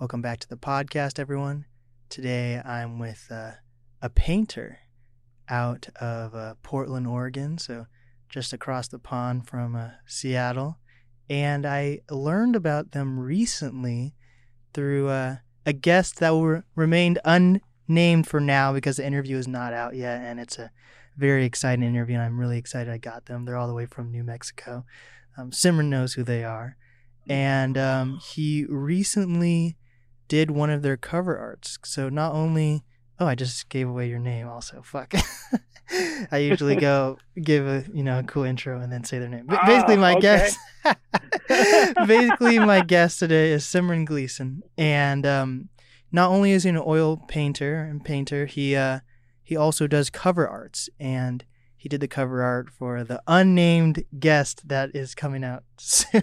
Welcome back to the podcast, everyone. Today I'm with uh, a painter out of uh, Portland, Oregon, so just across the pond from uh, Seattle. And I learned about them recently through uh, a guest that will remained unnamed for now because the interview is not out yet, and it's a very exciting interview, and I'm really excited I got them. They're all the way from New Mexico. Um, Simran knows who they are, and um, he recently did one of their cover arts. So not only oh, I just gave away your name also. Fuck. I usually go give a you know a cool intro and then say their name. But basically, my okay. guest, basically my guest today is Simran Gleason, and um, not only is he an oil painter and painter, he uh, he also does cover arts, and he did the cover art for the unnamed guest that is coming out soon.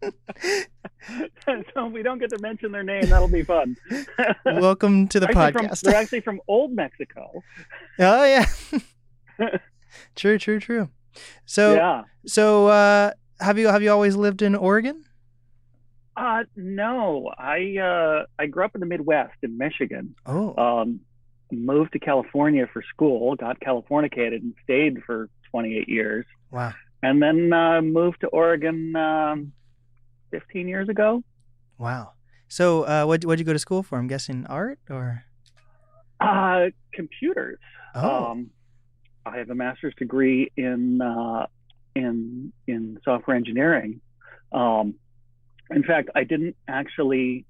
so we don't get to mention their name. That'll be fun. Welcome to the Actually from- podcast. they're actually from Old Mexico. oh yeah, true, true, true. So yeah. so uh, have you have you always lived in Oregon? Uh, no, I uh, I grew up in the Midwest in Michigan. Oh, Um, moved to California for school, got Californicated, and stayed for 28 years, wow. and then uh, moved to Oregon um, 15 years ago. Wow. So, uh, what what'd you go to school for? I'm guessing art or Uh, computers. oh, Um, I have a master's degree in uh, in in software engineering. Um, in fact, I didn't actually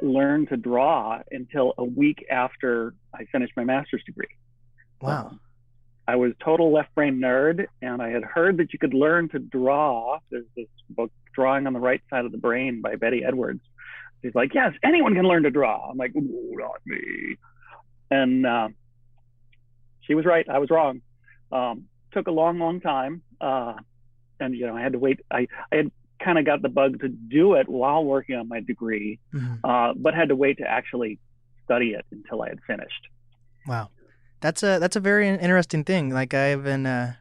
learn to draw until a week after I finished my master's degree. wow. Um, I was total left brain nerd, and I had heard that you could learn to draw. There's this book, Drawing on the Right Side of the Brain by Betty Edwards. She's like, yes, anyone can learn to draw. I'm like, not me. And uh, she was right. I was wrong. Um, took a long, long time, uh, and you know, I had to wait. I I had kind of got the bug to do it while working on my degree, Mhm. uh, but had to wait to actually study it until I had finished. Wow. That's a that's a very interesting thing. Like I've been uh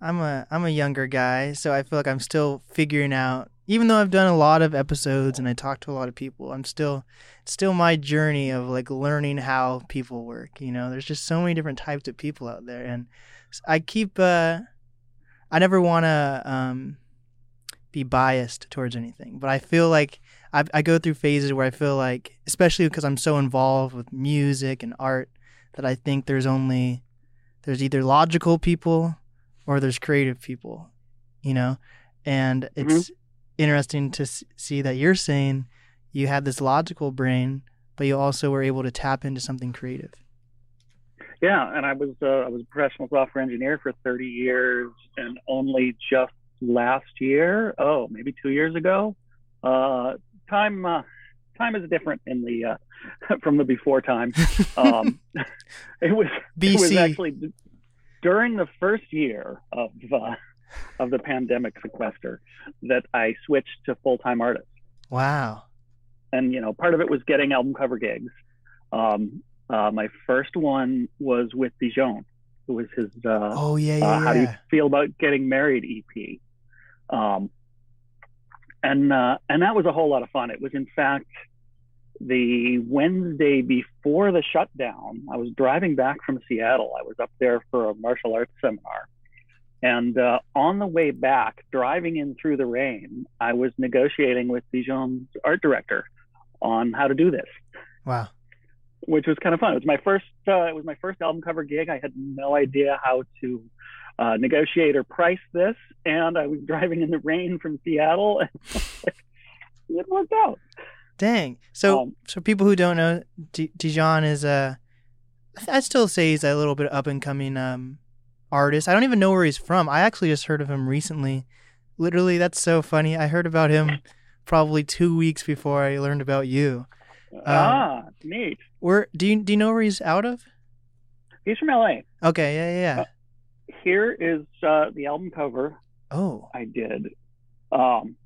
I'm a I'm a younger guy, so I feel like I'm still figuring out even though I've done a lot of episodes and I talk to a lot of people, I'm still still my journey of like learning how people work, you know. There's just so many different types of people out there and I keep uh I never want to um be biased towards anything, but I feel like I, I go through phases where I feel like, especially because I'm so involved with music and art, that I think there's only there's either logical people or there's creative people, you know, and it's interesting to see that you're saying you had this logical brain, but you also were able to tap into something creative. Yeah, and I was uh, I was a professional software engineer for 30 years, and only just last year, oh, maybe two years ago, uh, time uh, time is different in the uh, from the before time. Um, it was it was BC. actually during the first year of uh, of the pandemic sequester that I switched to full time artist. wow. and you know part of it was getting album cover gigs um, uh, my first one was with dijon who was his uh, Oh yeah, uh, yeah, how do you feel about getting married ep um, and uh, and that was a whole lot of fun it was in fact the wednesday before the shutdown i was driving back from seattle i was up there for a martial arts seminar and uh, on the way back driving in through the rain i was negotiating with dijon's art director on how to do this Wow. which was kind of fun. It was my first. Uh, it was my first album cover gig. I had no idea how to uh, negotiate or price this, and I was driving in the rain from Seattle, and it worked out. Dang. So, Um, so people who don't know, D- Dijon is a. I still say he's a little bit up and coming um, artist. I don't even know where he's from. I actually just heard of him recently. Literally, that's so funny. I heard about him probably two weeks before I learned about you. ah, neat. Where do you do you know where he's out of? He's from LA. Okay, yeah, yeah. yeah. Here is uh, the album cover Oh, I did. Um,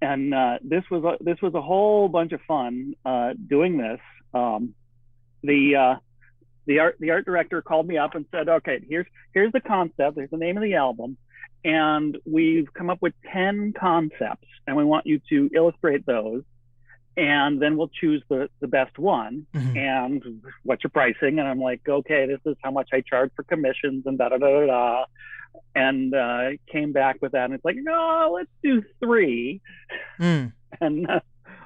and uh, this was a, this was a whole bunch of fun uh, doing this. Um, the uh, the art the art director called me up and said, "Okay, here's here's the concept. Here's the name of the album, and we've come up with ten concepts, and we want you to illustrate those, and then we'll choose the the best one Mhm. and what's your pricing? And I'm like, okay, this is how much I charge for commissions and da da da da da. And uh, came back with that, and it's like, no, let's do three. Mm. And uh,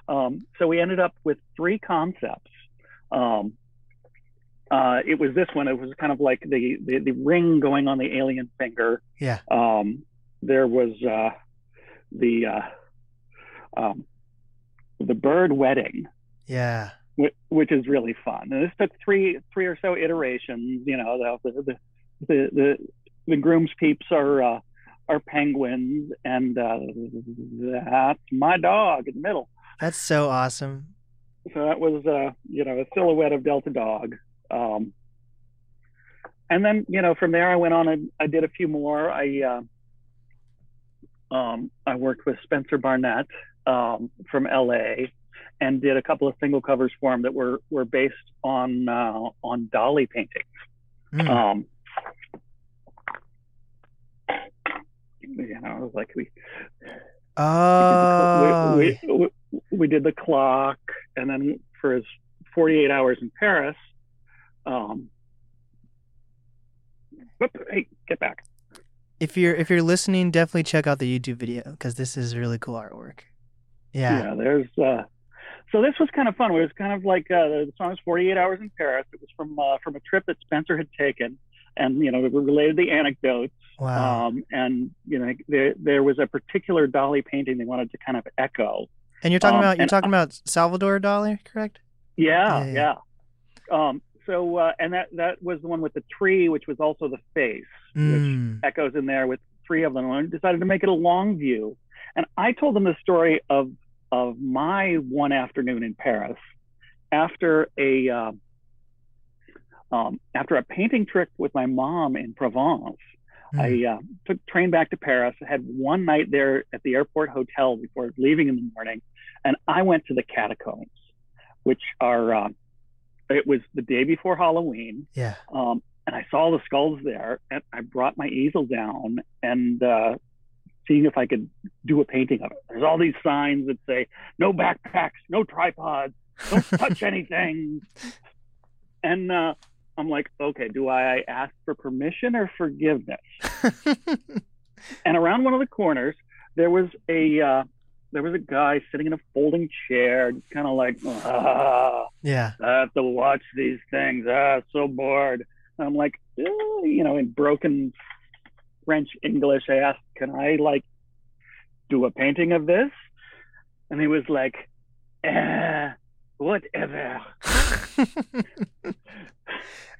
um, so we ended up with three concepts. Um, uh, it was this one. It was kind of like the, the the ring going on the alien finger. Yeah. Um, there was uh, the uh, um, the bird wedding Yeah. whi- which is really fun. And this took three three or so iterations. You know, the the the the, the groom's peeps are uh, are penguins, and uh, that's my dog in the middle. That's so awesome. So that was uh, you know a silhouette of Delta Dog. Um, and then you know from there I went on and I did a few more. I uh, um, I worked with Spencer Barnett um, from LA and did a couple of single covers for him that were were based on uh, on Dali paintings. Mm. Um, you know, it was like we oh. we, we, we, we did the clock, and then for his 48 hours in Paris, um, whoop, hey, get back. if you're if you're listening, definitely check out the YouTube video because this is really cool artwork. Yeah. Yeah. There's uh, so this was kind of fun. It was kind of like uh, the song is 48 hours in Paris. It was from uh, from a trip that Spencer had taken, and you know, related the anecdotes. Wow. Um, and you know, there there was a particular Dali painting they wanted to kind of echo. and you're talking um, about you're talking about Salvador Dali, correct? Yeah, Yeah, yeah. yeah. Um, so uh, and that that was the one with the tree, which was also the face, which Mm. echoes in there with three of them. And I decided to make it a long view, and I told them the story of of my one afternoon in Paris after a uh, um, after a painting trip with my mom in Provence. Mm. I uh, took train back to Paris. I had one night there at the airport hotel before leaving in the morning, and I went to the catacombs, which are. Uh, it was the day before Halloween, yeah. um, and I saw the skulls there, and I brought my easel down and uh, seeing if I could do a painting of it. There's all these signs that say no backpacks, no tripods, don't touch anything, and uh, I'm like, okay, do I ask for permission or forgiveness? and around one of the corners there was a uh, there was a guy sitting in a folding chair, kind of like, ah, yeah. I have to watch these things. Ah, so bored. And I'm like, eh, you know, in broken French English, I asked, can I like do a painting of this? And he was like, eh, whatever.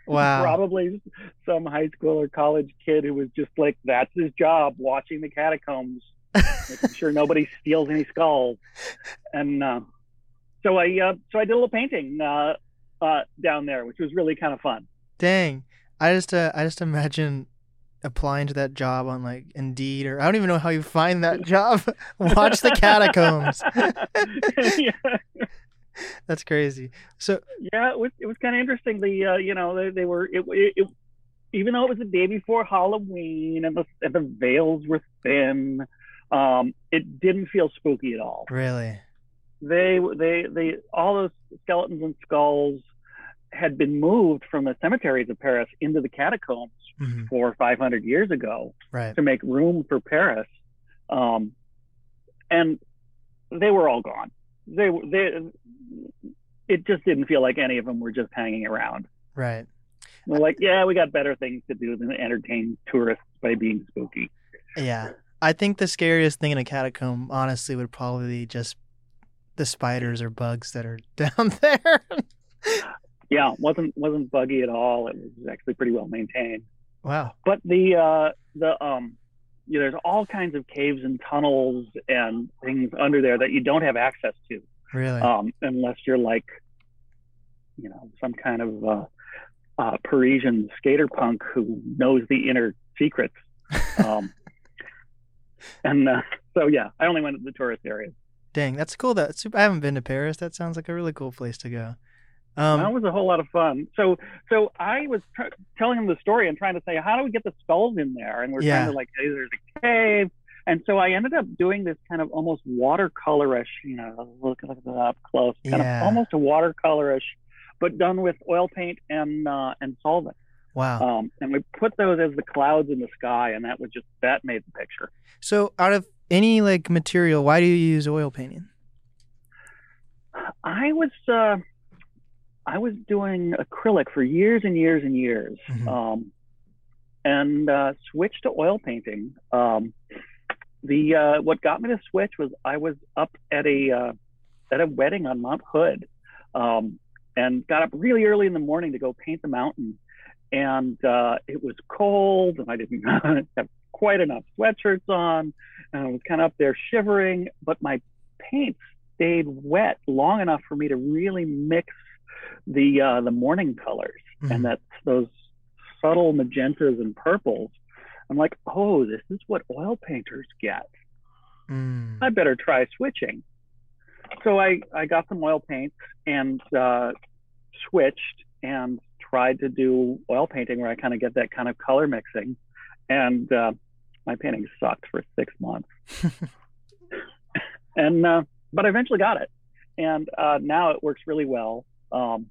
wow. Probably some high school or college kid who was just like, that's his job, watching the catacombs, making sure nobody steals any skulls. And uh, so I, uh, so I did a little painting uh, uh, down there, which was really kind of fun. Dang. I just uh, I just imagine applying to that job on like Indeed or I don't even know how you find that job. Watch the catacombs. yeah, That's crazy. So yeah, it was it was kind of interesting. The uh, you know they, they were it, it, it even though it was the day before Halloween and the and the veils were thin, um, it didn't feel spooky at all. really. They they they all those skeletons and skulls had been moved from the cemeteries of Paris into the catacombs Mhm. four or five hundred years ago Right. to make room for Paris, um, and they were all gone. They they it just didn't feel like any of them were just hanging around. Right. We're like, yeah, we got better things to do than entertain tourists by being spooky. Yeah. I think the scariest thing in a catacomb honestly would probably be just the spiders or bugs that are down there. Yeah, wasn't wasn't buggy at all. It was actually pretty well maintained. wow. But the uh, the um, you know, there's all kinds of caves and tunnels and things under there that you don't have access to. Really? um, unless you're like, you know, some kind of uh, uh, Parisian skater punk who knows the inner secrets. Um, and uh, so, yeah, I only went to the tourist areas. Dang, that's cool. That super, I haven't been to Paris. That sounds like a really cool place to go. Um, that was a whole lot of fun. So, so I was tr- telling him the story and trying to say, how do we get the skulls in there? And we're Yeah. trying to like, hey, there's a cave. And so I ended up doing this kind of almost watercolorish, you know, looking at it up close, kind Yeah. of almost a watercolorish, but done with oil paint and uh, and solvent. Wow. Um, and we put those as the clouds in the sky, and that was just that made the picture. So, out of any like material, why do you use oil painting? I was uh, I was doing acrylic for years and years and years, Mhm. um, and uh, switched to oil painting. Um, the uh, what got me to switch was I was up at a uh, at a wedding on Mount Hood, um, and got up really early in the morning to go paint the mountain, and uh, it was cold, and I didn't have quite enough sweatshirts on, and I was kind of up there shivering, but my paint stayed wet long enough for me to really mix the uh, the morning colors Mhm. and that's those subtle magentas and purples. I'm like, oh, this is what oil painters get. Mm. I better try switching. So I, I got some oil paints and uh, switched and tried to do oil painting where I kind of get that kind of color mixing. And uh, my painting sucked for six months. and uh, but I eventually got it, and uh, now it works really well. Um,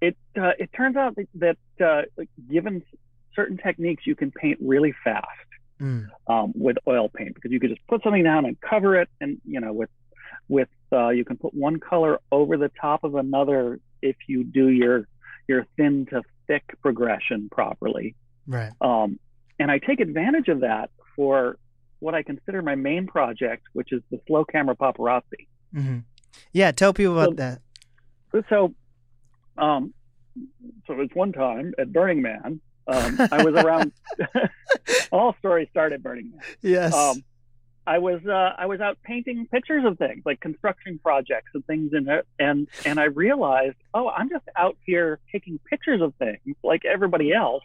it uh, it turns out that, that uh, like, given certain techniques, you can paint really fast Mm. um, with oil paint because you could just put something down and cover it, and you know with with uh, you can put one color over the top of another if you do your your thin to thick progression properly. Right. Um, and I take advantage of that for what I consider my main project, which is the slow camera paparazzi. hmm Yeah. Tell people about So- that. So, um, so it was one time at Burning Man. Um, I was around. all stories start at Burning Man. Yes. Um, I was uh, I was out painting pictures of things like construction projects and things in it, and and I realized, oh, I'm just out here taking pictures of things like everybody else.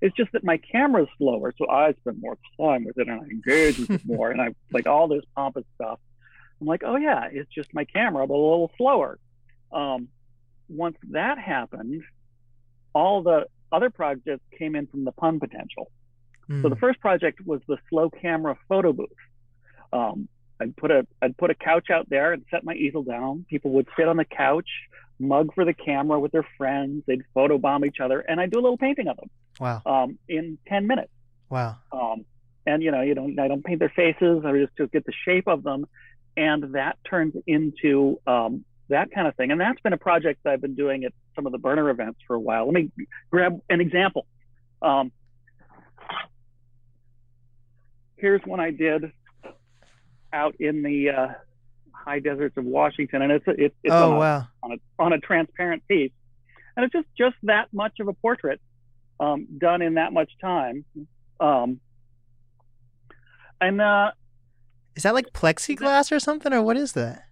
It's just that my camera's slower, so I spend more time with it and I engage with it more, and I like all this pompous stuff. I'm like, oh yeah, it's just my camera, but a little slower. Um, once that happened, all the other projects came in from the pun potential. So the Mm. first project was the slow camera photo booth. Um, I'd put a I'd put a couch out there and set my easel down. People would sit on the couch, mug for the camera with their friends. They'd photobomb each other, and I'd do a little painting of them wow. um, in ten minutes. Wow. Um, and you know, you don't I don't paint their faces. I just just get the shape of them, and that turns into um, that kind of thing. And that's been a project that I've been doing at some of the burner events for a while. Let me grab an example. Um, here's one I did out in the uh, high deserts of Washington, and it's a, it's, it's oh on, a, wow. on a on a transparent piece, and it's just just that much of a portrait um, done in that much time. Um, and uh, Is that like plexiglass or something, or what is that?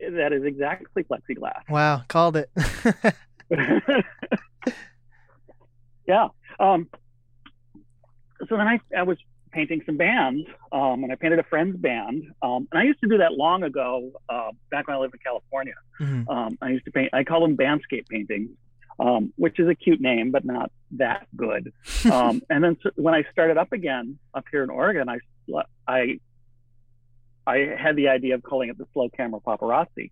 That is exactly plexiglass. Wow. Called it. yeah. Um, so then I, I was painting some bands, um, and I painted a friend's band. Um, and I used to do that long ago, uh, back when I lived in California. Mhm. Um, I used to paint. I call them bandscape paintings, um, which is a cute name, but not that good. Um, and then so when I started up again up here in Oregon, I I I had the idea of calling it the slow camera paparazzi.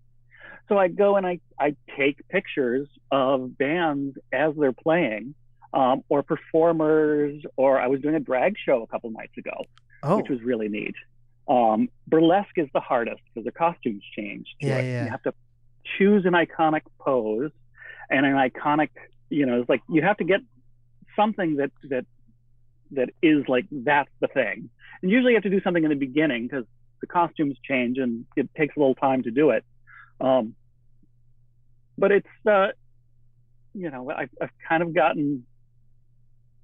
So I go and I I take pictures of bands as they're playing, um, or performers, or I was doing a drag show a couple nights ago oh. which was really neat. Um, burlesque is the hardest because the costumes change. Yeah, it. yeah. You have to choose an iconic pose and an iconic, you know, it's like you have to get something that that that is like that's the thing. And usually you have to do something in the beginning because the costumes change and it takes a little time to do it. Um, but it's uh, you know, I've, I've kind of gotten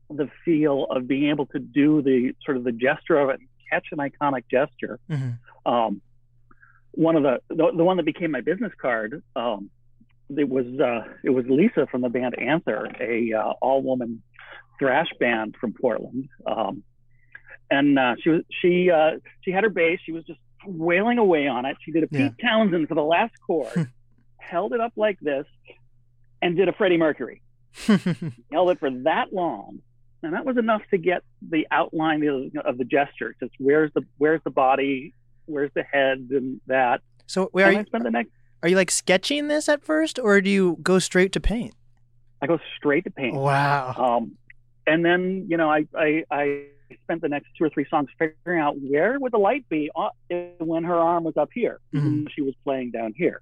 the feel of being able to do the sort of the gesture of it, catch an iconic gesture. Mhm. Um, one of the, the the one that became my business card, um, it was uh, it was Lisa from the band Anther, a uh, all woman thrash band from Portland. Um, and uh, she was she uh, she had her bass. She was just wailing away on it. She did a Yeah. Pete Townshend for the last chord, held it up like this, and did a Freddie Mercury held it for that long and that was enough to get the outline of, of the gesture. Just where's the where's the body, where's the head, and that. So where are I you? the next. Are you like sketching this at first, or do you go straight to paint? I go straight to paint. Wow. Um, and then you know I, I I spent the next two or three songs figuring out where would the light be when her arm was up here, Mhm. she was playing down here.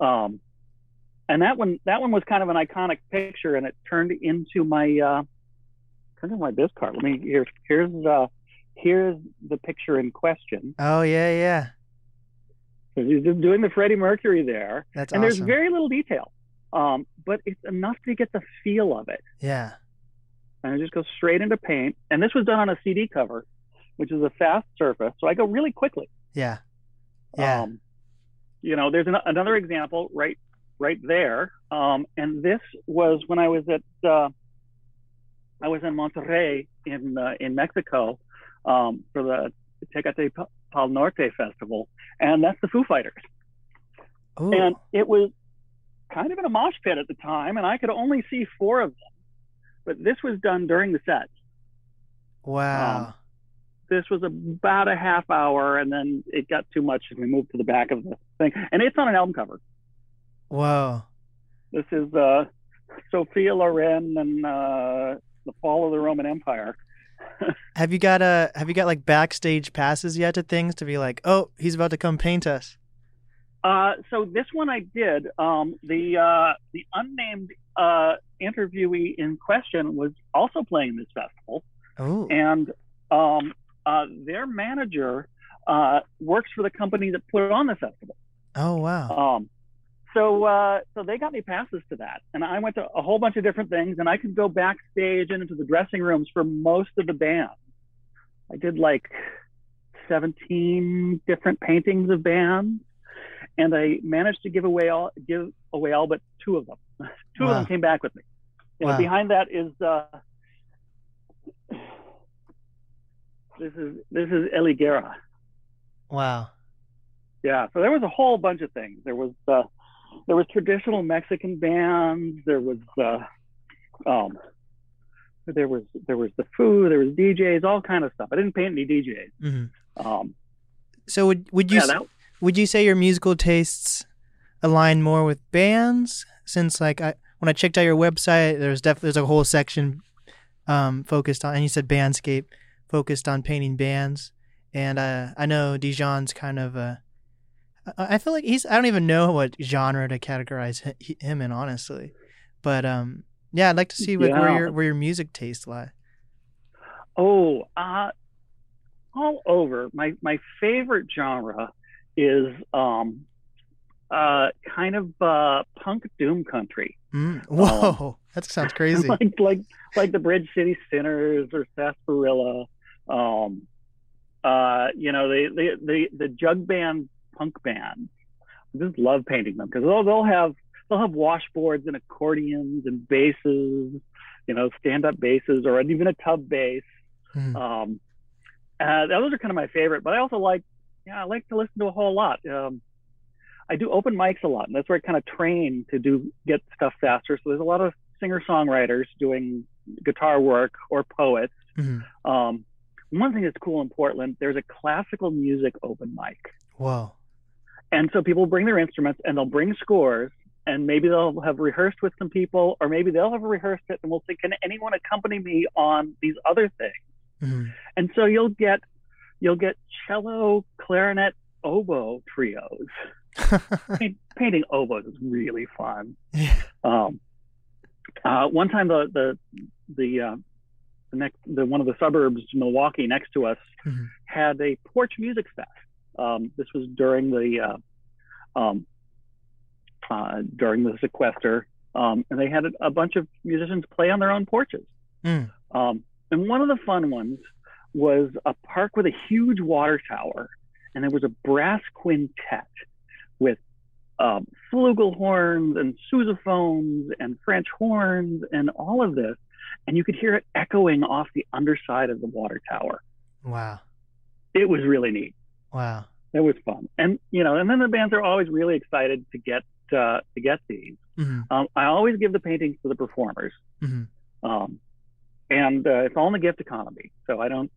Um, and that one that one was kind of an iconic picture, and it turned into my uh, turned into my biz card. Let me here's here's uh, here's the picture in question. Oh yeah, yeah. So he's just doing the Freddie Mercury there, That's and awesome. there's very little detail, um, but it's enough to get the feel of it. yeah. And it just goes straight into paint. And this was done on a CD cover, which is a fast surface, so I go really quickly. Yeah. Yeah. Um, you know, there's an, another example right right there, um, and this was when I was at uh, I was in Monterrey in uh, in Mexico um, for the Tecate Pal Norte festival, and that's the Foo Fighters. Ooh. And it was kind of in a mosh pit at the time, and I could only see four of them. But this was done during the set. wow. um, This was about a half hour, and then it got too much, and we moved to the back of the thing. And it's on an album cover. Wow. This is uh, Sophia Loren and uh, the Fall of the Roman Empire. Have you got a Have you got like backstage passes yet to things to be like, oh, he's about to come paint us? Uh, so this one I did. Um, the uh, the unnamed uh, interviewee in question was also playing this festival. Oh. and um, uh, their manager uh, works for the company that put on the festival. Oh wow. Um, so uh, so they got me passes to that, and I went to a whole bunch of different things, and I could go backstage and into the dressing rooms for most of the band. I did like 17 different paintings of bands, and I managed to give away all give away all but two of them. two of them came back with me. You know, Wow. behind that is uh, this is this is Ely Guerra. Wow. Yeah, so there was a whole bunch of things. There was uh, there was traditional Mexican bands. There was uh, um, there was there was the food. There was DJs, all kind of stuff. I didn't paint any DJs. hmm Um, So would would you yeah, that, would you say your musical tastes align more with bands? Since like I when I checked out your website, there's definitely there's a whole section um, focused on, and you said bandscape focused on painting bands. And uh, I know Dijon's kind of uh, I I feel like he's I don't even know what genre to categorize him in honestly, but um yeah I'd like to see like where your where your music tastes lie. oh, uh, all over. My my favorite genre is um, uh, kind of uh, punk doom country. Mm. Whoa, that sounds crazy. like like like the Bridge City Sinners or Sarsaparilla. Um, uh, you know, the the the the jug band punk band. I just love painting them because they'll they'll have they'll have washboards and accordions and basses, you know, stand up basses or even a tub bass. Mm. Um, uh, those are kind of my favorite, but I also like, yeah, I like to listen to a whole lot. Um, I do open mics a lot, and that's where I kind of train to do get stuff faster. So there's a lot of singer songwriters doing guitar work or poets. Mhm. Um, one thing that's cool in Portland, there's a classical music open mic, Wow. and so people bring their instruments and they'll bring scores. And maybe they'll have rehearsed with some people, or maybe they'll have rehearsed it, and we'll say, "Can anyone accompany me on these other things?" Mhm. and so you'll get you'll get cello, clarinet, oboe trios. Paint, painting oboes is really fun. yeah. Um, uh, one time the the the uh, the next the one of the suburbs, Milwaukie, next to us, Mhm. had a porch music fest. Um, this was during the uh, um, uh, during the sequester, um, and they had a, a bunch of musicians play on their own porches. Mm. Um, and one of the fun ones was a park with a huge water tower, and there was a brass quintet with um, flugelhorns and sousaphones and French horns and all of this, and you could hear it echoing off the underside of the water tower. Wow. It was really neat. Wow. It was fun, and you know, and then the bands are always really excited to get uh, to get these. hmm Um, I always give the paintings to the performers. hmm Um, and uh, it's all in the gift economy. So I don't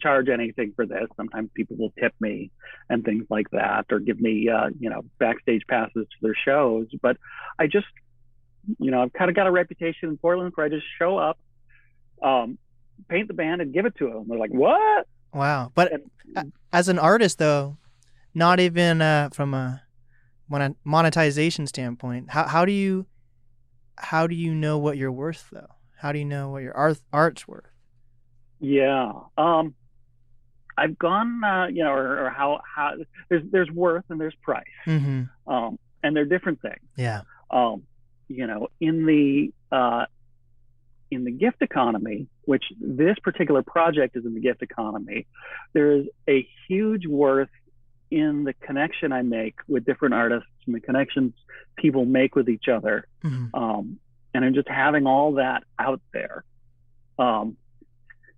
charge anything for this. Sometimes people will tip me and things like that, or give me, uh, you know, backstage passes to their shows. But I just, you know, I've kind of got a reputation in Portland where I just show up, um, paint the band, and give it to them. They're like, "What?" Wow. But And- as an artist, though, not even uh, from a monetization standpoint, how how do you how do you know what you're worth though? How do you know what your art art's worth? Yeah. Um, I've gone, uh, you know, or, or how how there's there's worth and there's price, Mm-hmm. um, and they're different things. Yeah. um, you know, in the uh, in the gift economy, which this particular project is in the gift economy, there is a huge worth in the connection I make with different artists and the connections people make with each other, Mm-hmm. um, and in just having all that out there. Um,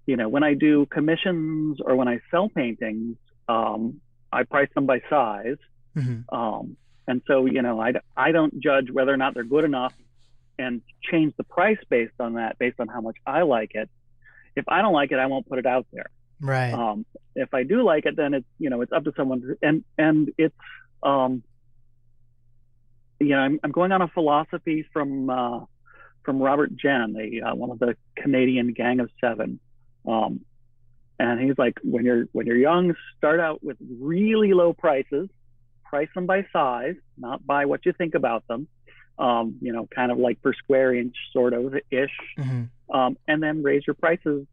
you know, when I do commissions or when I sell paintings, um, I price them by size. Mm-hmm. Um, and so, you know, I, I don't judge whether or not they're good enough and change the price based on that, based on how much I like it. If I don't like it, I won't put it out there. Right. Um, if I do like it, then it's, you know, it's up to someone to, and, and it's, um, you know, I'm, I'm going on a philosophy from, uh, from Robert Genn, the, uh, one of the Canadian gang of seven. Um, and he's like, when you're, when you're young, start out with really low prices, price them by size, not by what you think about them. Um, you know, kind of like per square inch sort of ish. Mm-hmm. Um, and then raise your prices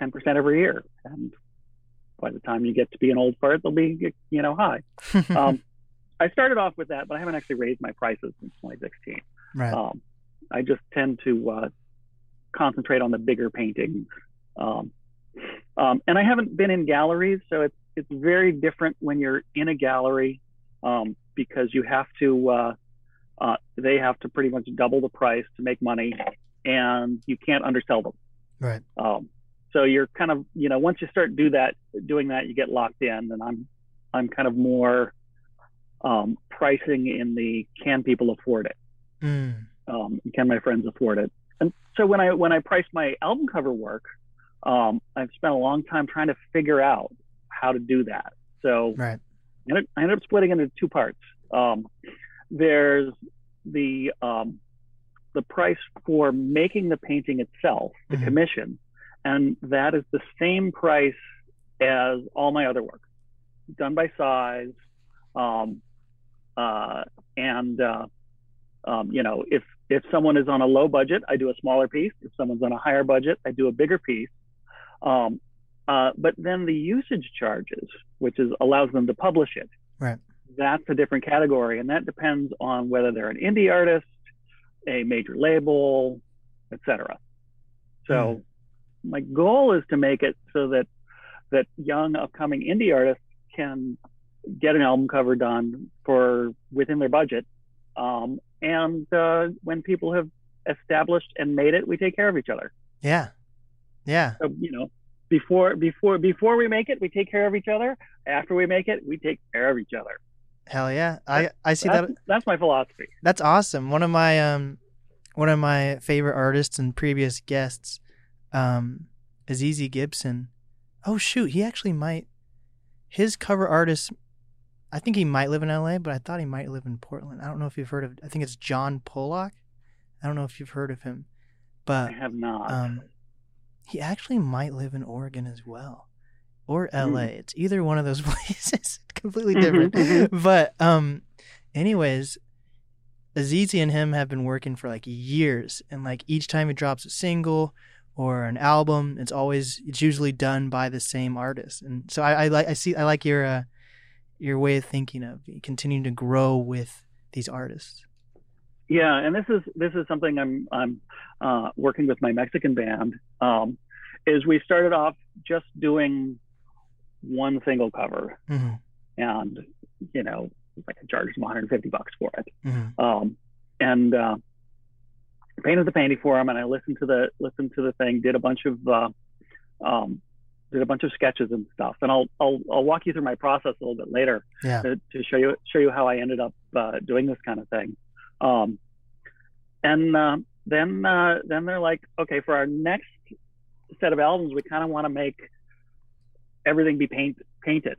10% every year. And by the time you get to be an old fart, they'll be, you know, high. Um, I started off with that, but I haven't actually raised my prices since 2016. right. Um, I just tend to uh, concentrate on the bigger paintings. Um, um, and I haven't been in galleries, so it's it's very different when you're in a gallery um, because you have to uh, uh, they have to pretty much double the price to make money, and you can't undersell them. Right. Um, so you're kind of you know once you start do that doing that you get locked in, and I'm I'm kind of more um, pricing in the can people afford it Mm. um, can my friends afford it? And so when I when I price my album cover work, um, I've spent a long time trying to figure out how to do that. So Right. I ended, I ended up splitting into two parts. Um, there's the um, the price for making the painting itself, the Mhm. commission, and that is the same price as all my other work, done by size, um, uh, and uh, um, you know, if if someone is on a low budget, I do a smaller piece. If someone's on a higher budget, I do a bigger piece. Um, uh, but then the usage charges, which is allows them to publish it. Right. That's a different category, and that depends on whether they're an indie artist, a major label, etc. So, my goal is to make it so that that young upcoming indie artists can get an album cover done for within their budget um, and uh, when people have established and made it, we take care of each other. Yeah. Yeah. So, you know, before before before we make it, we take care of each other. After we make it, we take care of each other. Hell yeah. I I see That's, that. that's my philosophy. That's awesome. One of my um, one of my favorite artists and previous guests, um, is Azizi Gibson. Oh shoot, he actually might. His cover artist, I think he might live in L.A., but I thought he might live in Portland. I don't know if you've heard of. I think it's John Pollock. I don't know if you've heard of him, But I have not. um, he actually might live in Oregon as well, or L.A. Hmm. It's either one of those places. completely Mhm, different. mhm. but um, anyways, Azizi and him have been working for like years, and like each time he drops a single or an album, it's always it's usually done by the same artist. And so I, I like I see I like your uh, your way of thinking of continuing to grow with these artists. Yeah, and this is this is something I'm I'm uh, working with my Mexican band. Um, is we started off just doing one single cover, hmm and you know, like I charged them 150 bucks for it. hmm um, and uh, painted the painting for him. And I listened to the listened to the thing, did a bunch of uh, um, did a bunch of sketches and stuff. And I'll I'll I'll walk you through my process a little bit later Yeah. to, to show you show you how I ended up uh, doing this kind of thing. Um, and uh, then uh, then they're like, okay, for our next set of albums, we kind of want to make everything be paint painted.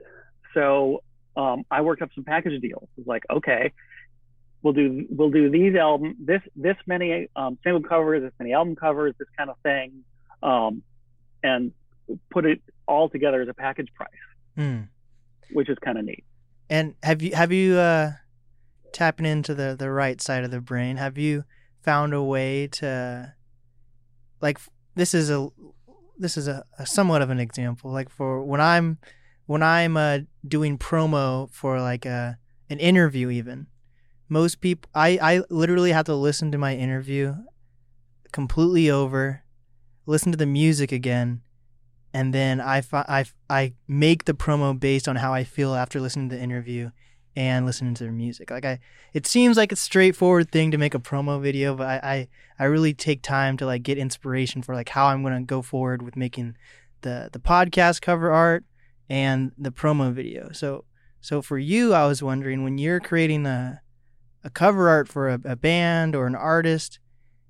So um, I worked up some package deals. It's like, okay, we'll do we'll do these album this this many um, single covers, this many album covers, this kind of thing, um, and put it all together as a package price, Mm. which is kind of neat. And have you have you uh, tapping into the the right side of the brain? Have you found a way to like this is a this is a, a somewhat of an example. Like for when I'm when I'm uh, doing promo for like a an interview, even most people I I literally have to listen to my interview completely over, listen to the music again, and then I, fi- I, I make the promo based on how I feel after listening to the interview and listening to their music. Like I, it seems like a straightforward thing to make a promo video, but I, I, I really take time to like get inspiration for like how I'm gonna go forward with making the the podcast cover art and the promo video. So so for you, I was wondering when you're creating a a cover art for a, a band or an artist,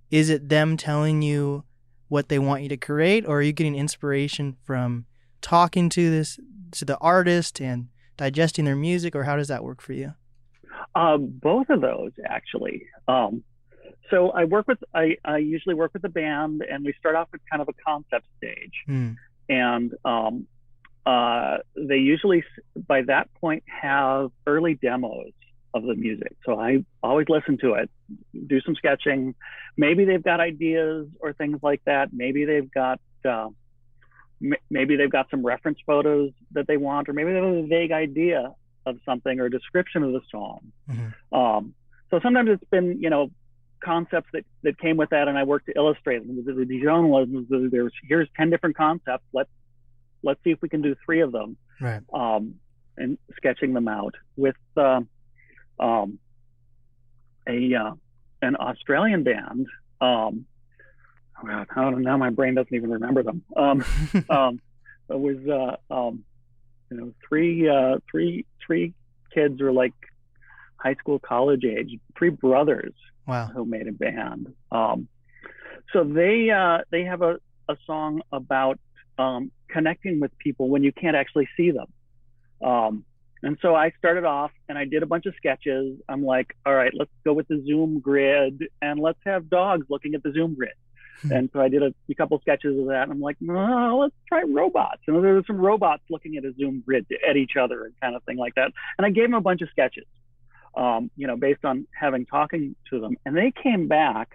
is it them telling you what they want you to create, or are you getting inspiration from talking to this to the artist and digesting their music, or how does that work for you? Uh, both of those actually. Um, so I work with I, I usually work with a band, and we start off with kind of a concept stage, Hmm. and um, uh, they usually s- by that point have early demos of the music. So I always listen to it, do some sketching. Maybe they've got ideas or things like that. Maybe they've got uh, maybe they've got some reference photos that they want, or maybe they have a vague idea of something or a description of the song. Mhm. Um, so sometimes it's been, you know, concepts that, that came with that, and I worked to illustrate them. The, the Dijon was there's here's ten different concepts. Let's let's see if we can do three of them, Right. um, and sketching them out with uh, um, a uh, an Australian band. Oh God, I don't know, now my brain doesn't even remember them. Um, um, it was uh, um, you know three uh, three three kids were like high school college age three brothers wow. who made a band um, so they uh, they have a, a song about um, connecting with people when you can't actually see them um, and so I started off and I did a bunch of sketches. I'm like, all right, let's go with the Zoom grid and let's have dogs looking at the Zoom grid. And so I did a, a couple sketches of that. And I'm like, no, let's try robots. And there some robots looking at a Zoom grid at each other and kind of thing like that. And I gave them a bunch of sketches, um, you know, based on having talking to them. And they came back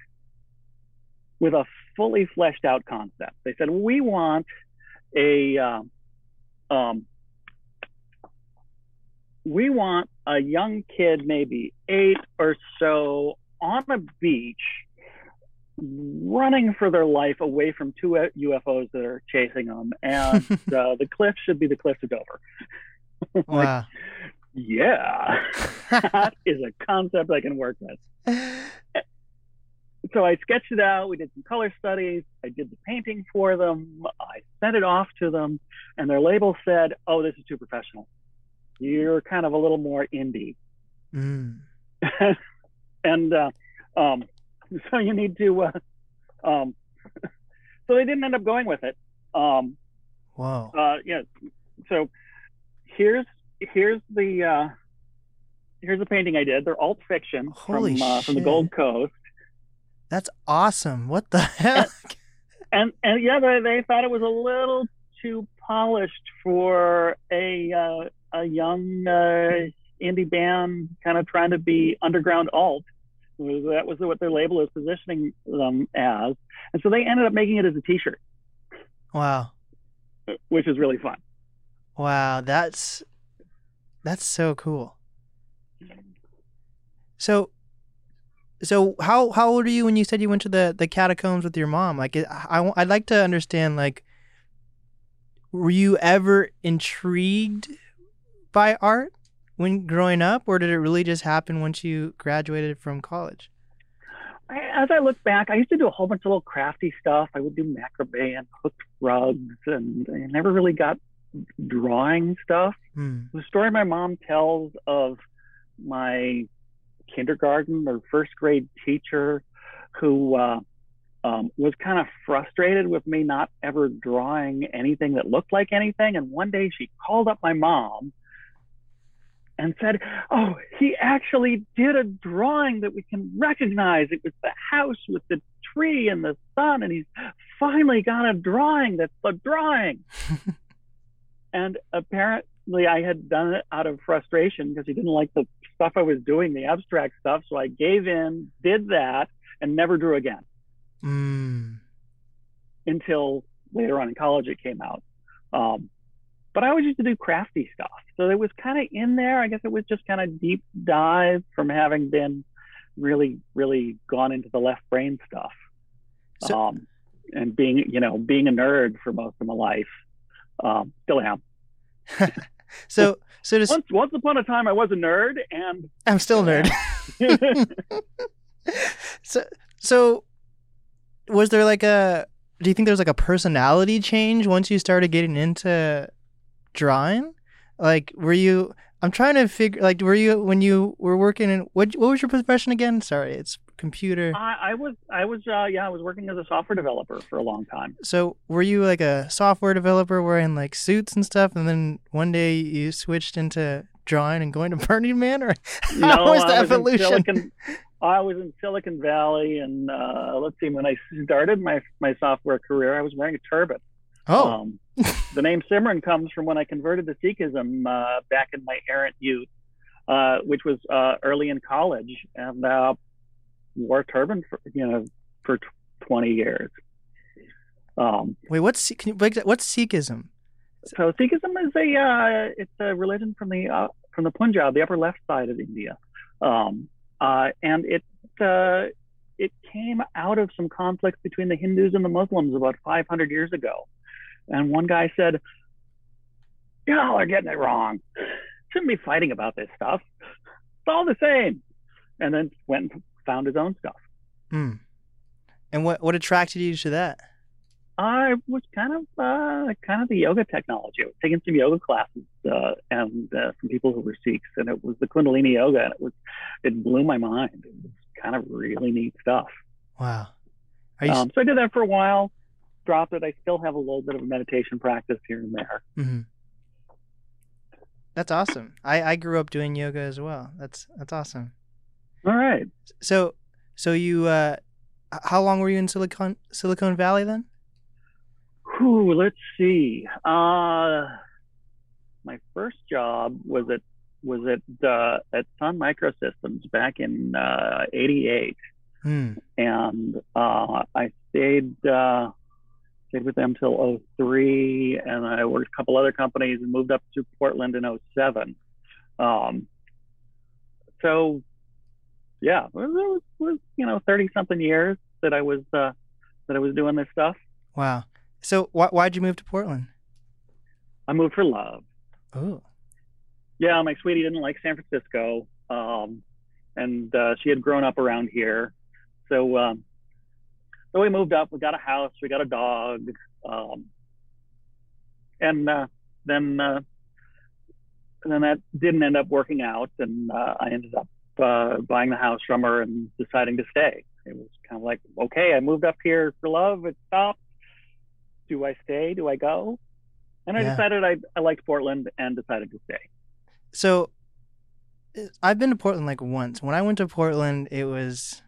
with a fully fleshed out concept. They said, we want a, um, um, we want a young kid, maybe eight or so, on a beach, running for their life away from two UFOs that are chasing them, and uh, the cliff should be the cliffs of Dover. Like, Wow. yeah, that is a concept I can work with. So I sketched it out. We did some color studies. I did the painting for them. I sent it off to them, and their label said, "Oh, this is too professional. You're kind of a little more indie." Mm. and uh, um, so you need to. Uh, um, so they didn't end up going with it. Um, Whoa. uh, yeah. So here's here's the uh, here's the painting I did. They're alt fiction Holy from uh, from the. Gold Coast, That's awesome. What the heck? and and yeah, they, they thought it was a little too polished for a uh, a young uh, indie band kind of trying to be underground alt. Was- That was what their label is positioning them as, and so they ended up making it as a T-shirt, Wow. which is really fun. Wow. That's that's so cool. So so how how old are you when you said you went to the the catacombs with your mom? Like I I'd like to understand like were you ever intrigued by art when growing up or did it really just happen once you graduated from college? I- As I look back, I used to do a whole bunch of little crafty stuff. I would do macrame and hooked rugs, and I never really got drawing stuff. Hmm. The story my mom tells of my kindergarten or first grade teacher who uh, um, was kind of frustrated with me not ever drawing anything that looked like anything. And one day she called up my mom and said, Oh, he actually did a drawing that we can recognize. It was the house with the tree and the sun, and he's finally got a drawing that's a drawing. and apparently, I had done it out of frustration because he didn't like the stuff I was doing, the abstract stuff. So I gave in, did that, and never drew again Mm. until later on in college it came out. Um, but I always used to do crafty stuff. So it was kind of in there. I guess it was just kind of deep dive from having been really, really gone into the left brain stuff. So- um, and being, you know, being a nerd for most of my life. Um, still am. So so just Once, once upon a time, I was a nerd, and I'm still a nerd. so so was there like a do you think there was like a personality change once you started getting into drawing? Like were you i'm trying to figure like were you when you were working in what what was your profession again? Sorry it's computer. I, I was, I was, uh, yeah, I was working as a software developer for a long time. so were you like a software developer wearing like suits and stuff and then one day you switched into drawing and going to burning man or how was the I was evolution? Silicon, I was in Silicon Valley, and uh, let's see, when I started my my software career, I was wearing a turban. oh. Um, the name Simran comes from when I converted to Sikhism uh, back in my errant youth, uh, which was uh, early in college, and uh, wore a turban for you know for t- twenty years. Um, wait what's can you break that what's sikhism so Sikhism is a uh, it's a religion from the uh, from the Punjab, the upper left side of India, um, uh, and it uh, it came out of some conflicts between the Hindus and the Muslims about 500 years ago. And one guy said, "Y'all are getting it wrong. Shouldn't be fighting about this stuff. It's all the same." And then went and found his own stuff. Hmm. And what what attracted you to that? I was kind of uh, kind of the yoga technology. I was taking some yoga classes uh, and uh, some people who were Sikhs, and it was the Kundalini yoga, and it was it blew my mind. It was kind of really neat stuff. Wow. You? Um, so I did that for a while, dropped it. I still have a little bit of a meditation practice here and there. mhm. That's awesome. I I grew up doing yoga as well. That's that's awesome. All right. So so you uh, how long were you in Silicon Silicon Valley then? Whew, let's see. Uh, my first job was at was at uh, at Sun Microsystems back in uh, '88. Hmm. and uh, I stayed uh, stayed with them till 03, and I worked a couple other companies and moved up to Portland in 07. Um, so, yeah, it was, it was, you know 30 something years that I was uh, that I was doing this stuff. Wow. So why why'd you move to Portland? I moved for love. Oh. Yeah, my sweetie didn't like San Francisco, um, and uh, she had grown up around here. So, um, so we moved up. We got a house. We got a dog, um, and uh, then uh, then that didn't end up working out, and uh, I ended up uh, buying the house from her and deciding to stay. It was kind of like, okay, I moved up here for love. It stopped. Do I stay? Do I go? And I Yeah. decided I, I liked Portland and decided to stay. So uh, I've been to Portland like once. When I went to Portland, it was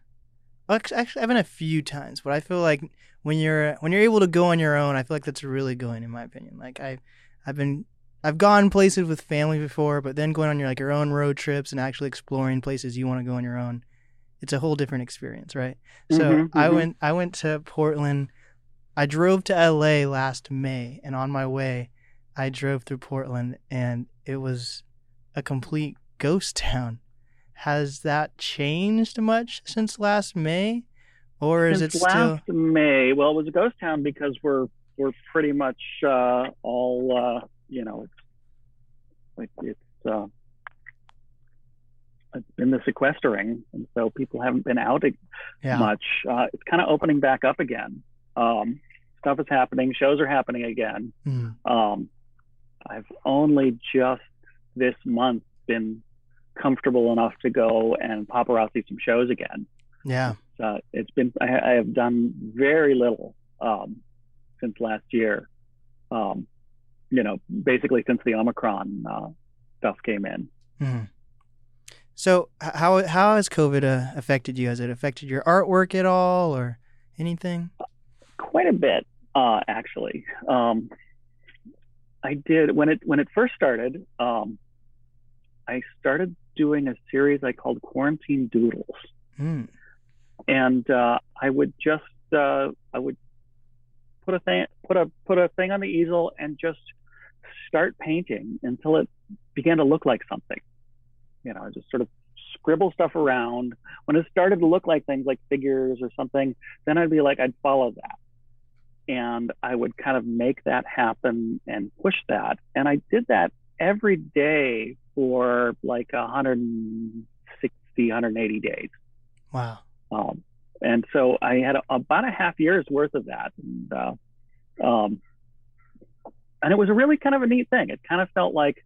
actually actually, I've been a few times, but I feel like when you're when you're able to go on your own, I feel like that's really going in my opinion. Like I I've been I've gone places with family before, but then going on your like your own road trips and actually exploring places you want to go on your own, it's a whole different experience, right? So Mhm, I mhm. went I went to Portland. I drove to LA last May, and on my way, I drove through Portland, and it was a complete ghost town. Has that changed much since last May, or is Since it still? last May? Well, it was a ghost town because we're we're pretty much uh, all uh, you know. It's like it's uh, it's been the sequestering, and so people haven't been out Yeah. much. Uh, it's kind of opening back up again. Um, stuff is happening. Shows are happening again. Mm. Um, I've only just this month been comfortable enough to go and paparazzi some shows again. Yeah. uh, it's been I, I have done very little um, since last year. Um, you know, basically since the Omicron uh, stuff came in. Mhm. So how how has COVID uh, affected you? Has it affected your artwork at all, or anything? quite a bit uh, actually um, i did when it when it first started um, i started doing a series i called quarantine doodles Mm. and uh, i would just uh, i would put a thing put a put a thing on the easel and just start painting until it began to look like something you know I just sort of scribble stuff around when it started to look like things like figures or something then i'd be like i'd follow that and I would kind of make that happen and push that. And I did that every day for like 160, 180 days. Wow. Um, and so I had a, about a half year's worth of that. And, uh, um, and it was a really kind of a neat thing. It kind of felt like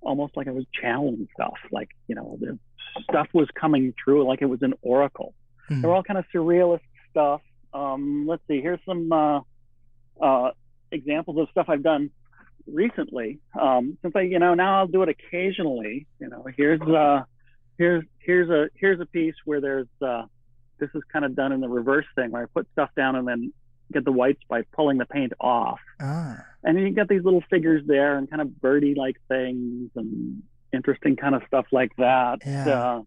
almost like I was channeling stuff, like, you know, the stuff was coming through like it was an oracle. Mhm. They're all kind of surrealist stuff. Um, let's see, here's some uh, uh, examples of stuff I've done recently. Um, since I, you know, now I'll do it occasionally. You know, here's uh, here's here's a here's a piece where there's uh, this is kind of done in the reverse thing where I put stuff down and then get the whites by pulling the paint off, Ah. and you get these little figures there and kind of birdie-like things and interesting kind of stuff like that. Yeah. Uh,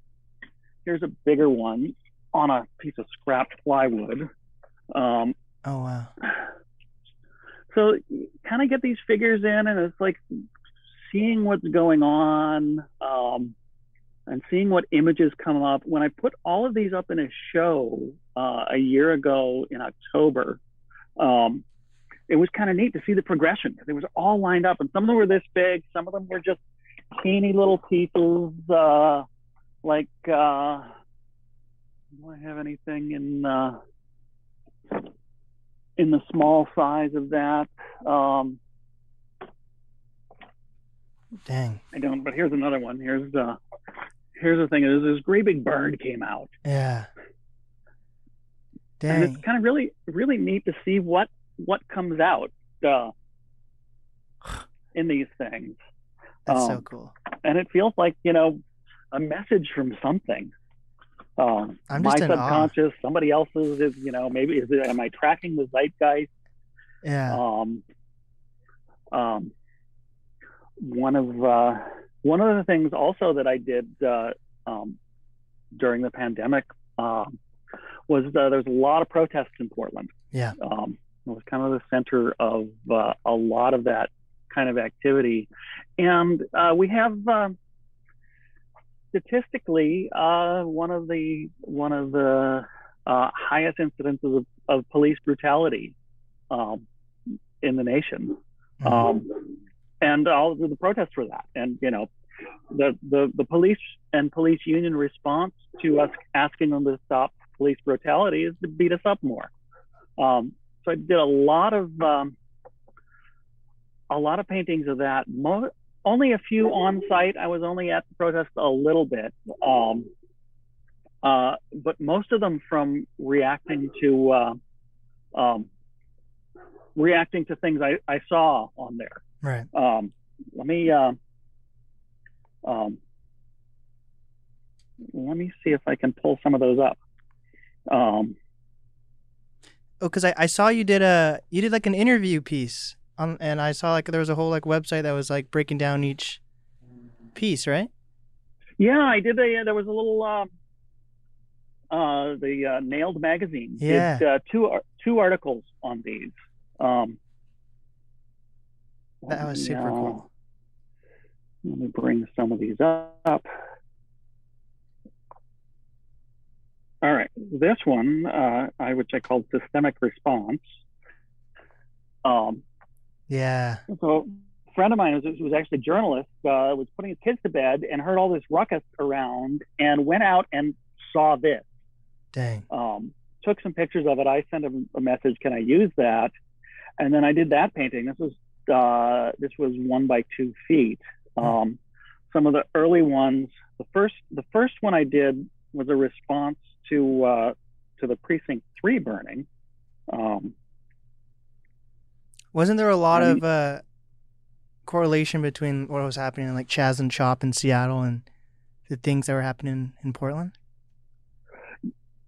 here's a bigger one on a piece of scrapped plywood. Um, Oh wow. So kind of get these figures in, and it's like seeing what's going on um, and seeing what images come up. When I put all of these up in a show uh, a year ago in October, um, it was kind of neat to see the progression. It was all lined up, and some of them were this big, some of them were just teeny little pieces, uh, like. Uh, do I have anything in uh, in the small size of that? Um, Dang. I don't, but here's another one. Here's uh, here's the thing: is this great big bird came out, Yeah. Dang. and it's kind of really really neat to see what what comes out uh, in these things, That's so um, cool. and it feels like you know a message from something. Um, I'm my subconscious, somebody else's is you know maybe is it am I tracking the zeitgeist? Yeah. um, um, one of uh, one of the things also that I did uh, um, during the pandemic um, was uh, there's a lot of protests in Portland. Yeah. Um, it was kind of the center of uh, a lot of that kind of activity, and uh, we have um statistically uh, one of the one of the uh, highest incidences of, of police brutality um, in the nation, Mhm. um, and all of the protests for that. And you know, the, the the police and police union response to us asking them to stop police brutality is to beat us up more. Um, so I did a lot of um, a lot of paintings of that. Mo- only a few on site. I was only at the protest a little bit. Um, uh, but most of them from reacting to uh, um, reacting to things I, I saw on there. Right. Um, let me uh, um, let me see if I can pull some of those up. Um, Oh, because I, I saw you did a you did like an interview piece on, and I saw like there was a whole like website that was like breaking down each piece, right? yeah, I did. A, there was a little um, uh, the uh, Nailed magazine Yeah. did uh, two two articles on these. Um, That was super yeah. cool. Let me bring some of these up. All right, this one, uh, I which I called systemic response. Um, Yeah. so a friend of mine who was, was actually a journalist uh, was putting his kids to bed and heard all this ruckus around and went out and saw this. Dang. Um, took some pictures of it. I sent him a message, "Can I use that?" And then I did that painting. This was uh, this was one by two feet. Um, some of the early ones. The first the first one I did was a response to uh, to the precinct three burning. Um, Wasn't there a lot of uh, correlation between what was happening in like Chaz and Chop in Seattle and the things that were happening in Portland?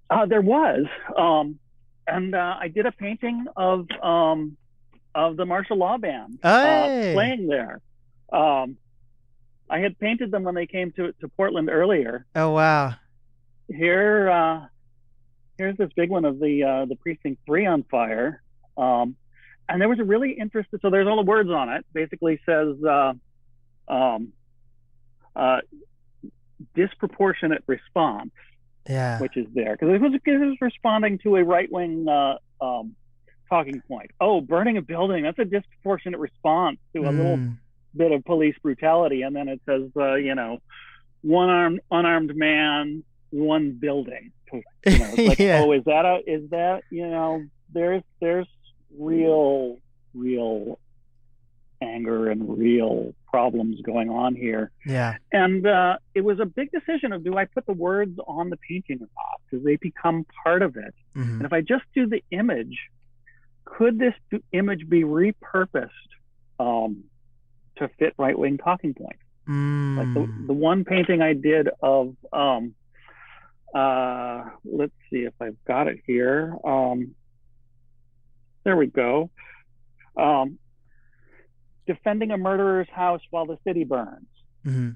Uh, there was, um, and uh, I did a painting of um, of the martial law band Hey. uh, playing there. Um, I had painted them when they came to to Portland earlier. Oh wow. Here, uh, here's this big one of the uh, the precinct three on fire, um, and there was a really interesting. So there's all the words on it. Basically says uh, um, uh, disproportionate response Yeah. which is there because it was, it was responding to a right wing uh, um, talking point. Oh, burning a building, that's a disproportionate response to a little Mm. bit of police brutality. And then it says, uh, you know, one armed, unarmed man, one building. You know, it's like, Yeah. oh, is that a, is that, you know, there's, there's real, real anger and real problems going on here. Yeah. And uh, it was a big decision of do I put the words on the painting or not? Because they become part of it. Mhm. And if I just do the image, could this image be repurposed um, to fit right wing talking points? Like the, Mm. the one painting I did of, um, uh, let's see if I've got it here. Um, there we go. Um, defending a murderer's house while the city burns. Mhm.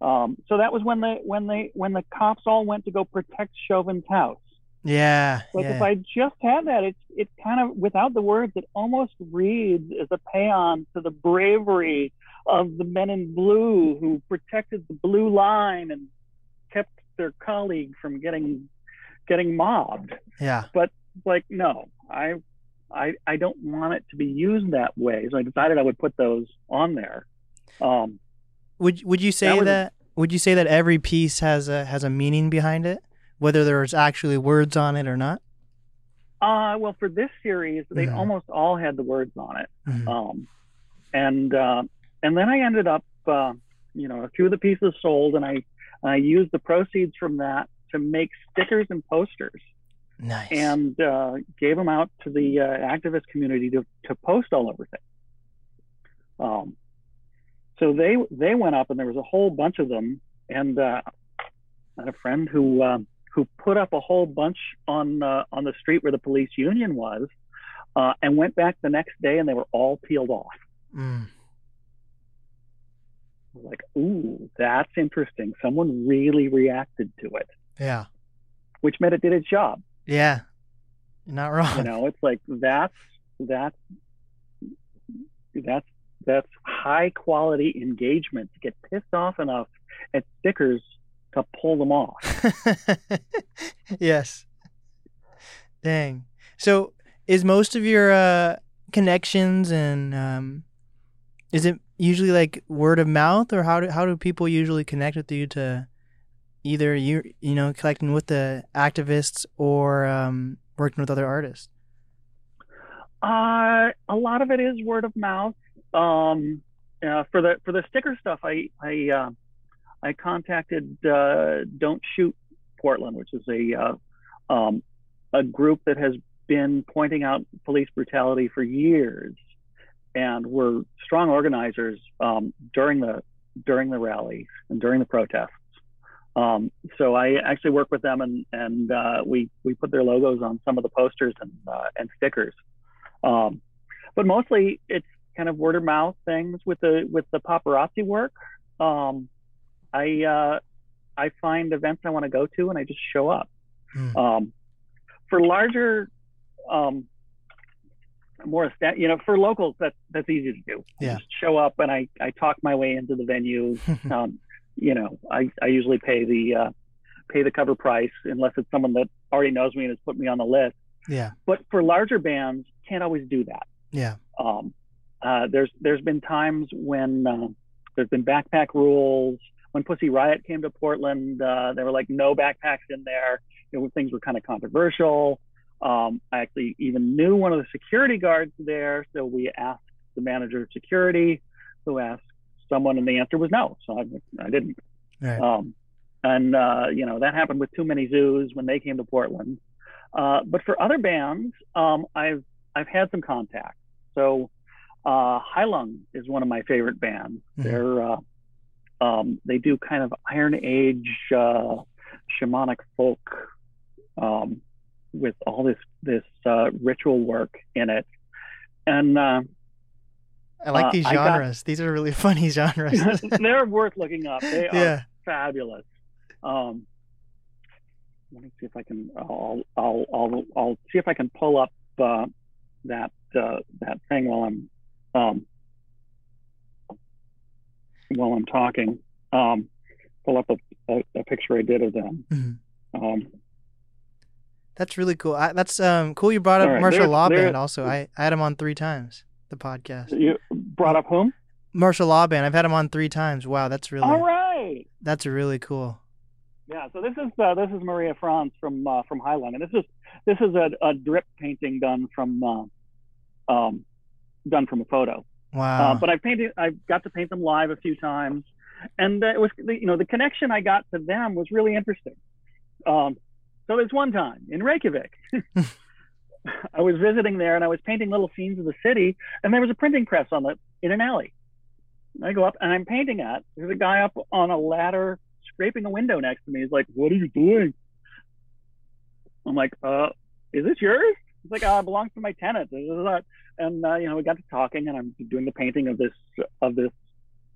Um, so that was when they when they when the cops all went to go protect Chauvin's house. Yeah. Like yeah. if I just had that, it's it kind of without the words, it almost reads as a paean to the bravery of the men in blue who protected the blue line and kept their colleague from getting getting mobbed. yeah. But like no, I I I don't want it to be used that way. So I decided I would put those on there. Um, Would Would you say was that? Would you say that every piece has a has a meaning behind it, whether there's actually words on it or not? uh, well, for this series, they Mhm. almost all had the words on it. Mhm. Um, and uh, and then I ended up, uh, you know, a few of the pieces sold, and I I used the proceeds from that to make stickers and posters, Nice. and uh, gave them out to the uh, activist community to to post all over things. Um, so they they went up, and there was a whole bunch of them, and uh, I had a friend who uh, who put up a whole bunch on uh, on the street where the police union was, uh, and went back the next day, and they were all peeled off. Mm. Like, ooh, that's interesting. Someone really reacted to it, Yeah. which meant it did its job. Yeah. You're not wrong. You know, it's like that's that's that's that's high quality engagement to get pissed off enough at stickers to pull them off. yes. Dang. So, is most of your uh, connections and um, is it usually like word of mouth, or how do how do people usually connect with you to either you you know collecting with the activists or um, working with other artists? Uh, a lot of it is word of mouth. Um, uh, for the for the sticker stuff, I I uh, I contacted uh, Don't Shoot Portland, which is a uh, um, a group that has been pointing out police brutality for years, and were strong organizers um, during the during the rally and during the protests. Um, so I actually work with them, and and uh, we we put their logos on some of the posters and uh, and stickers. Um, but mostly it's kind of word of mouth things with the with the paparazzi work. Um, I uh, I find events I want to go to and I just show up. Um, for larger, um, more you know, for locals that's that's easy to do. Yeah. just show up and I I talk my way into the venue. you know, I I usually pay the uh, pay the cover price unless it's someone that already knows me and has put me on the list. Yeah. but for larger bands can't always do that. Yeah. um, uh, there's there's been times when uh, there's been backpack rules. When pussy riot came to portland uh, there were like no backpacks in there. You know, things were kind of controversial. Um, i actually even knew one of the security guards there so we asked the manager of security who asked someone and the answer was no so i, I didn't Right. um, and uh, you know that happened with Too Many Zooz when they came to Portland. Uh, but for other bands, um, I've I've had some contact. So uh, Heilung is one of my favorite bands. Mhm. They're uh, um, they do kind of Iron Age uh, shamanic folk um, with all this this uh, ritual work in it, and uh, I like Uh, these I got- genres. These are really funny genres. they're worth looking up. They are yeah. fabulous. Um, let me see if I can. I'll I'll I'll, I'll see if I can pull up uh, that uh, that thing while I'm um, while I'm talking. Um, pull up a, a, a picture I did of them. Mhm. Um, That's really cool. I, that's um cool. You brought up right, Martial there's- Law there- Also, I, I had him on three times. The podcast. you brought up whom? Martial Law Band. I've had him on three times. Wow, that's really All right. that's really cool. Yeah, so this is uh, this is Maria Franz from uh, from Heilung, and this is this is a, a drip painting done from uh, um, done from a photo. Wow. Uh, but I painted, I got to paint them live a few times, and uh, it was you know the connection I got to them was really interesting. Um, so there's one time in Reykjavik, I was visiting there and I was painting little scenes of the city, and there was a printing press on the in an alley. I go up and I'm painting at. There's a guy up on a ladder scraping a window next to me. He's like, "What are you doing?" I'm like, "Uh, is this yours?" He's like, "Uh, it belongs to my tenant." This is that. And uh, you know, we got to talking, and I'm doing the painting of this of this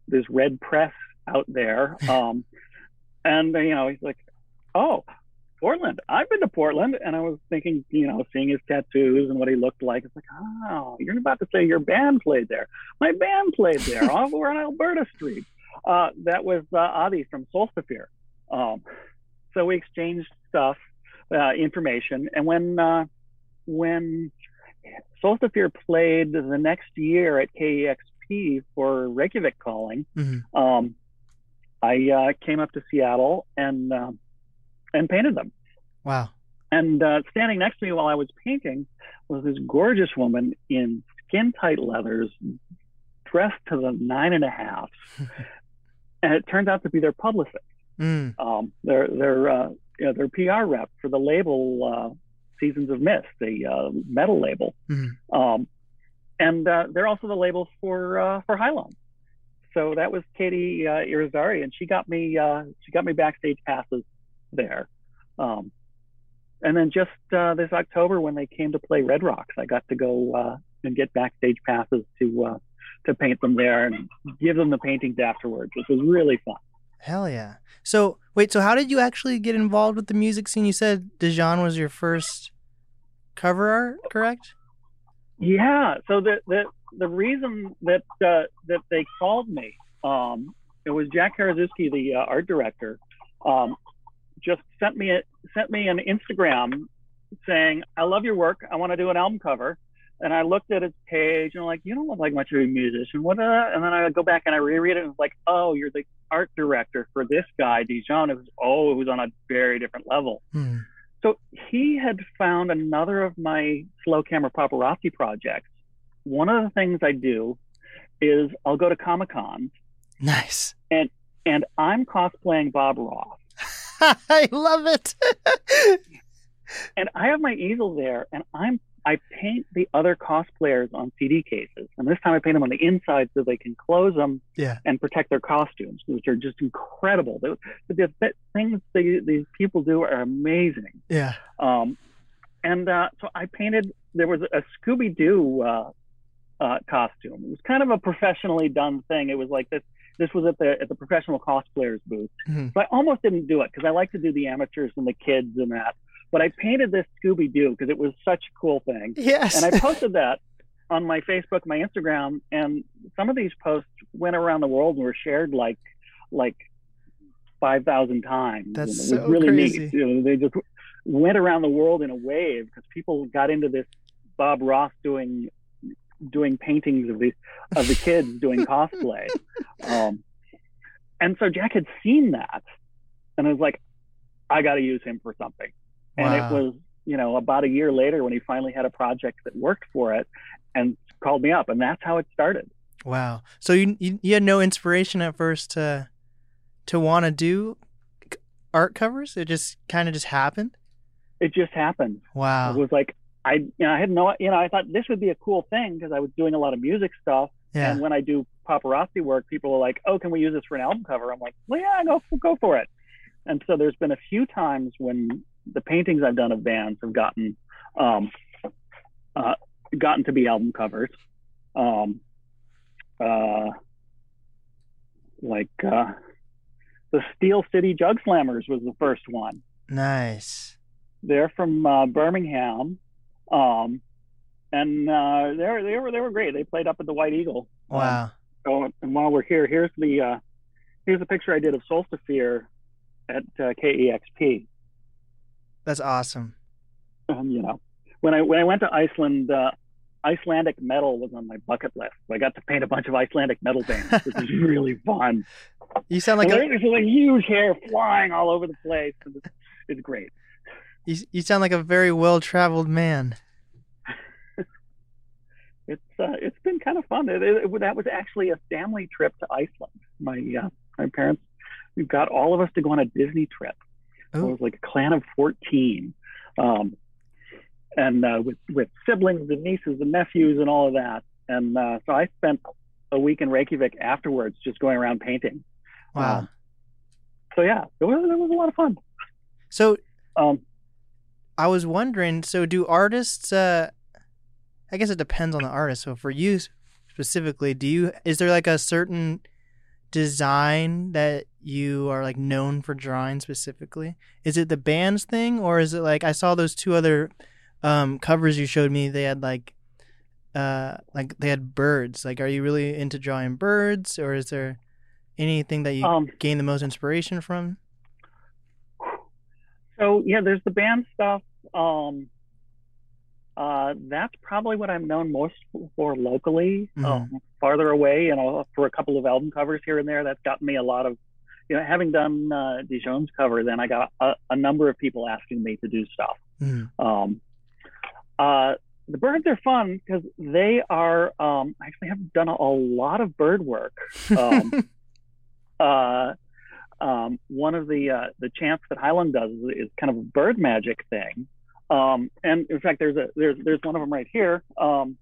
this red press out there. Um, and you know, he's like, "Oh, Portland. I've been to Portland." And I was thinking, you know, seeing his tattoos and what he looked like. It's like, "Oh, you're about to say your band played there. My band played there. over on Alberta Street." Uh, that was uh, Adi from Solstafir. Um, so we exchanged stuff, uh, information, and when uh, when Solstafir played the next year at KEXP for Reykjavik Calling, Mhm. um, I uh, came up to Seattle and um and painted them. Wow. And uh, standing next to me while I was painting was this gorgeous woman in skin tight leathers, dressed to the nine and a half. and it turned out to be their publicist, Mm. um, their their uh, you know, their PR rep for the label uh, Seasons of Mist, the uh, metal label. Mhm. Um, and uh, they're also the label for uh, for Heilung. So that was Katie uh, Irizarry, and she got me uh, she got me backstage passes there. Um, and then just uh, this October, when they came to play Red Rocks, I got to go uh, and get backstage passes to uh, to paint them there and give them the paintings afterwards, which was really fun. Hell yeah. So wait, so how did you actually get involved with the music scene? You said Dijon was your first cover art, correct? Yeah. So the the the reason that uh, that they called me, um, it was Jack Karazuski, the uh, art director, um, just sent me a, sent me an Instagram saying, "I love your work. I want to do an album cover." And I looked at his page and I'm like, "You don't look like much of a musician." What? Uh? And then I go back and I reread it and it's like, "Oh, you're the art director for this guy, Dijon." It was oh, it was on a very different level. Hmm. So he had found another of my slow camera paparazzi projects. One of the things I do is I'll go to Comic Cons Nice. and I'm cosplaying Bob Ross. I love it. And I have my easel there and I'm I paint the other cosplayers on CD cases. And this time I paint them on the inside so they can close them yeah. and protect their costumes, which are just incredible. The, the, the things they, these people do are amazing. Yeah. Um, and uh, so I painted. There was a Scooby Doo uh, uh, costume. It was kind of a professionally done thing. It was like this. This was at the at the professional cosplayers booth. Mhm. So I almost didn't do it because I like to do the amateurs and the kids and that. But I painted this Scooby Doo because it was such a cool thing, Yes. and I posted that on my Facebook, my Instagram, and some of these posts went around the world and were shared like like five thousand times. That's and it so really crazy. neat. You know, they just went around the world in a wave because people got into this Bob Ross doing doing paintings of these of the kids doing cosplay. Um, and so Jack had seen that and I was like, I got to use him for something. And Wow. it was, you know, about a year later when he finally had a project that worked for it and called me up. And that's how it started. Wow. So you you, you had no inspiration at first to to want to do art covers? It just kind of just happened. It just happened. Wow. It was like I, you know, I had no, you know, I thought this would be a cool thing because I was doing a lot of music stuff, Yeah. and when I do paparazzi work, people are like, "Oh, can we use this for an album cover?" I'm like, "Well, yeah, go go for it." And so there's been a few times when the paintings I've done of bands have gotten um, uh, gotten to be album covers. Um, uh, like uh, the Steel City Jug Slammers was the first one. Nice. They're from uh, Birmingham, um, and uh, they they were they were great. They played up at the White Eagle. Um, Wow. so, and while we're here, here's the uh, here's a picture I did of Solstafir at uh, KEXP. That's awesome. Um, you know, when I when I went to Iceland, uh, Icelandic metal was on my bucket list. I got to paint a bunch of Icelandic metal bands, which was really fun. You sound like and a there's like huge hair flying all over the place. It's, it's great. You, you sound like a very well traveled man. It's uh, it's been kind of fun. It, it, that was actually a family trip to Iceland. My uh, my parents we got all of us to go on a Disney trip. So It was like a clan of fourteen, um, and uh, with with siblings and nieces and nephews and all of that. And uh, so I spent a week in Reykjavik afterwards, just going around painting. Wow. Um, so yeah, it was, it was a lot of fun. So Um, I was wondering, so do artists uh I guess it depends on the artist. So for you specifically, do you is there like a certain design that you are like known for drawing specifically? Is it the bands thing or is it like I saw those two other um covers you showed me, they had like uh like they had birds. Like are you really into drawing birds or is there anything that you um, gain the most inspiration from? So yeah, there's the band stuff. Um, uh, that's probably what I'm known most for locally. Mhm. Um, farther away, you know, for a couple of album covers here and there, that's gotten me a lot of, you know, having done uh, Dijon's cover, then I got a, a number of people asking me to do stuff. Mm. Um, uh, the birds are fun because they are. Um, I actually have done a, a lot of bird work. Um, uh, um, one of the uh, the chants that Heilung does is, is kind of a bird magic thing. Um, and in fact, there's a there's there's one of them right here. Um,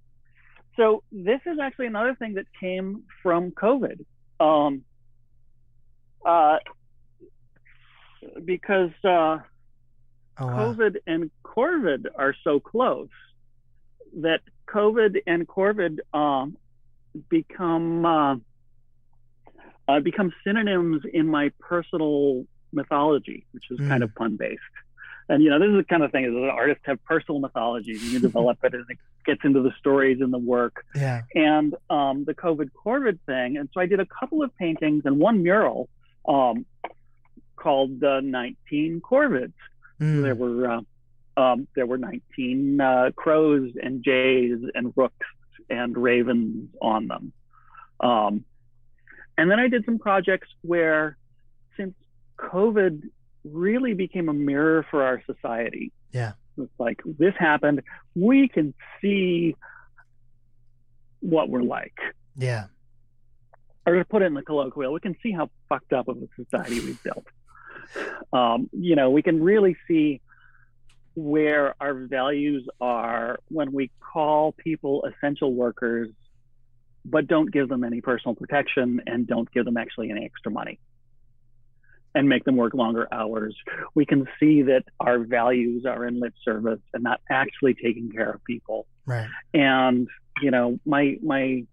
so this is actually another thing that came from COVID. Um, uh, because uh, oh wow. COVID and Corvid are so close that COVID and Corvid um, become uh, become synonyms in my personal mythology, which is kind Mm. of pun based. And you know, this is the kind of thing is that artists have personal mythologies, and you develop it, and it gets into the stories and the work Yeah. and um, the COVID Corvid thing. And so I did a couple of paintings and one mural um, called the 19 Corvids. Mm. There were uh, um, there were 19 uh, crows and jays and rooks and ravens on them. Um, and then I did some projects where, since COVID really became a mirror for our society, Yeah. it's like this happened, we can see what we're like. Yeah. Or to put it in the colloquial, we can see how fucked up of a society we've built. Um, you know, we can really see where our values are when we call people essential workers, but don't give them any personal protection and don't give them actually any extra money and make them work longer hours. We can see that our values are in lip service and not actually taking care of people Right. and you know my my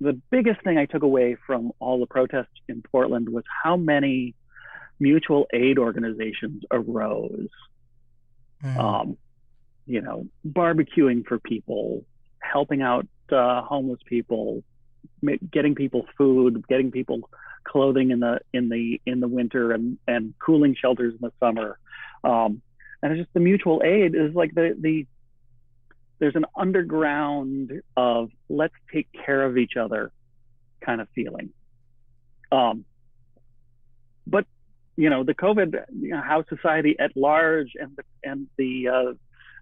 the biggest thing i took away from all the protests in portland was how many mutual aid organizations arose Mm. um, you know barbecuing for people helping out uh, homeless people getting people food getting people clothing in the in the in the winter and and cooling shelters in the summer um, and it's just the mutual aid is like the the there's an underground of let's take care of each other kind of feeling. Um, but you know the COVID, you know, how society at large and the and the, uh,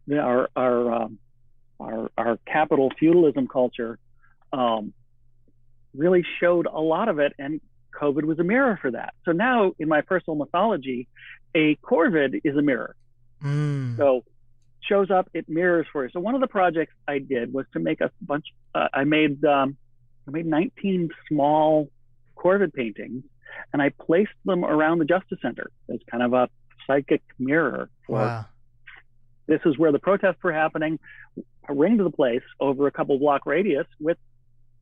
the our our, um, our our capital feudalism culture um, really showed a lot of it, and COVID was a mirror for that. So now in my personal mythology, a corvid is a mirror. Mm. So shows up, it mirrors for you. So one of the projects I did was to make a bunch. Uh, I made um, I made 19 small corvid paintings, and I placed them around the Justice Center as kind of a psychic mirror for Wow. This is where the protests were happening. I ringed the place over a couple block radius with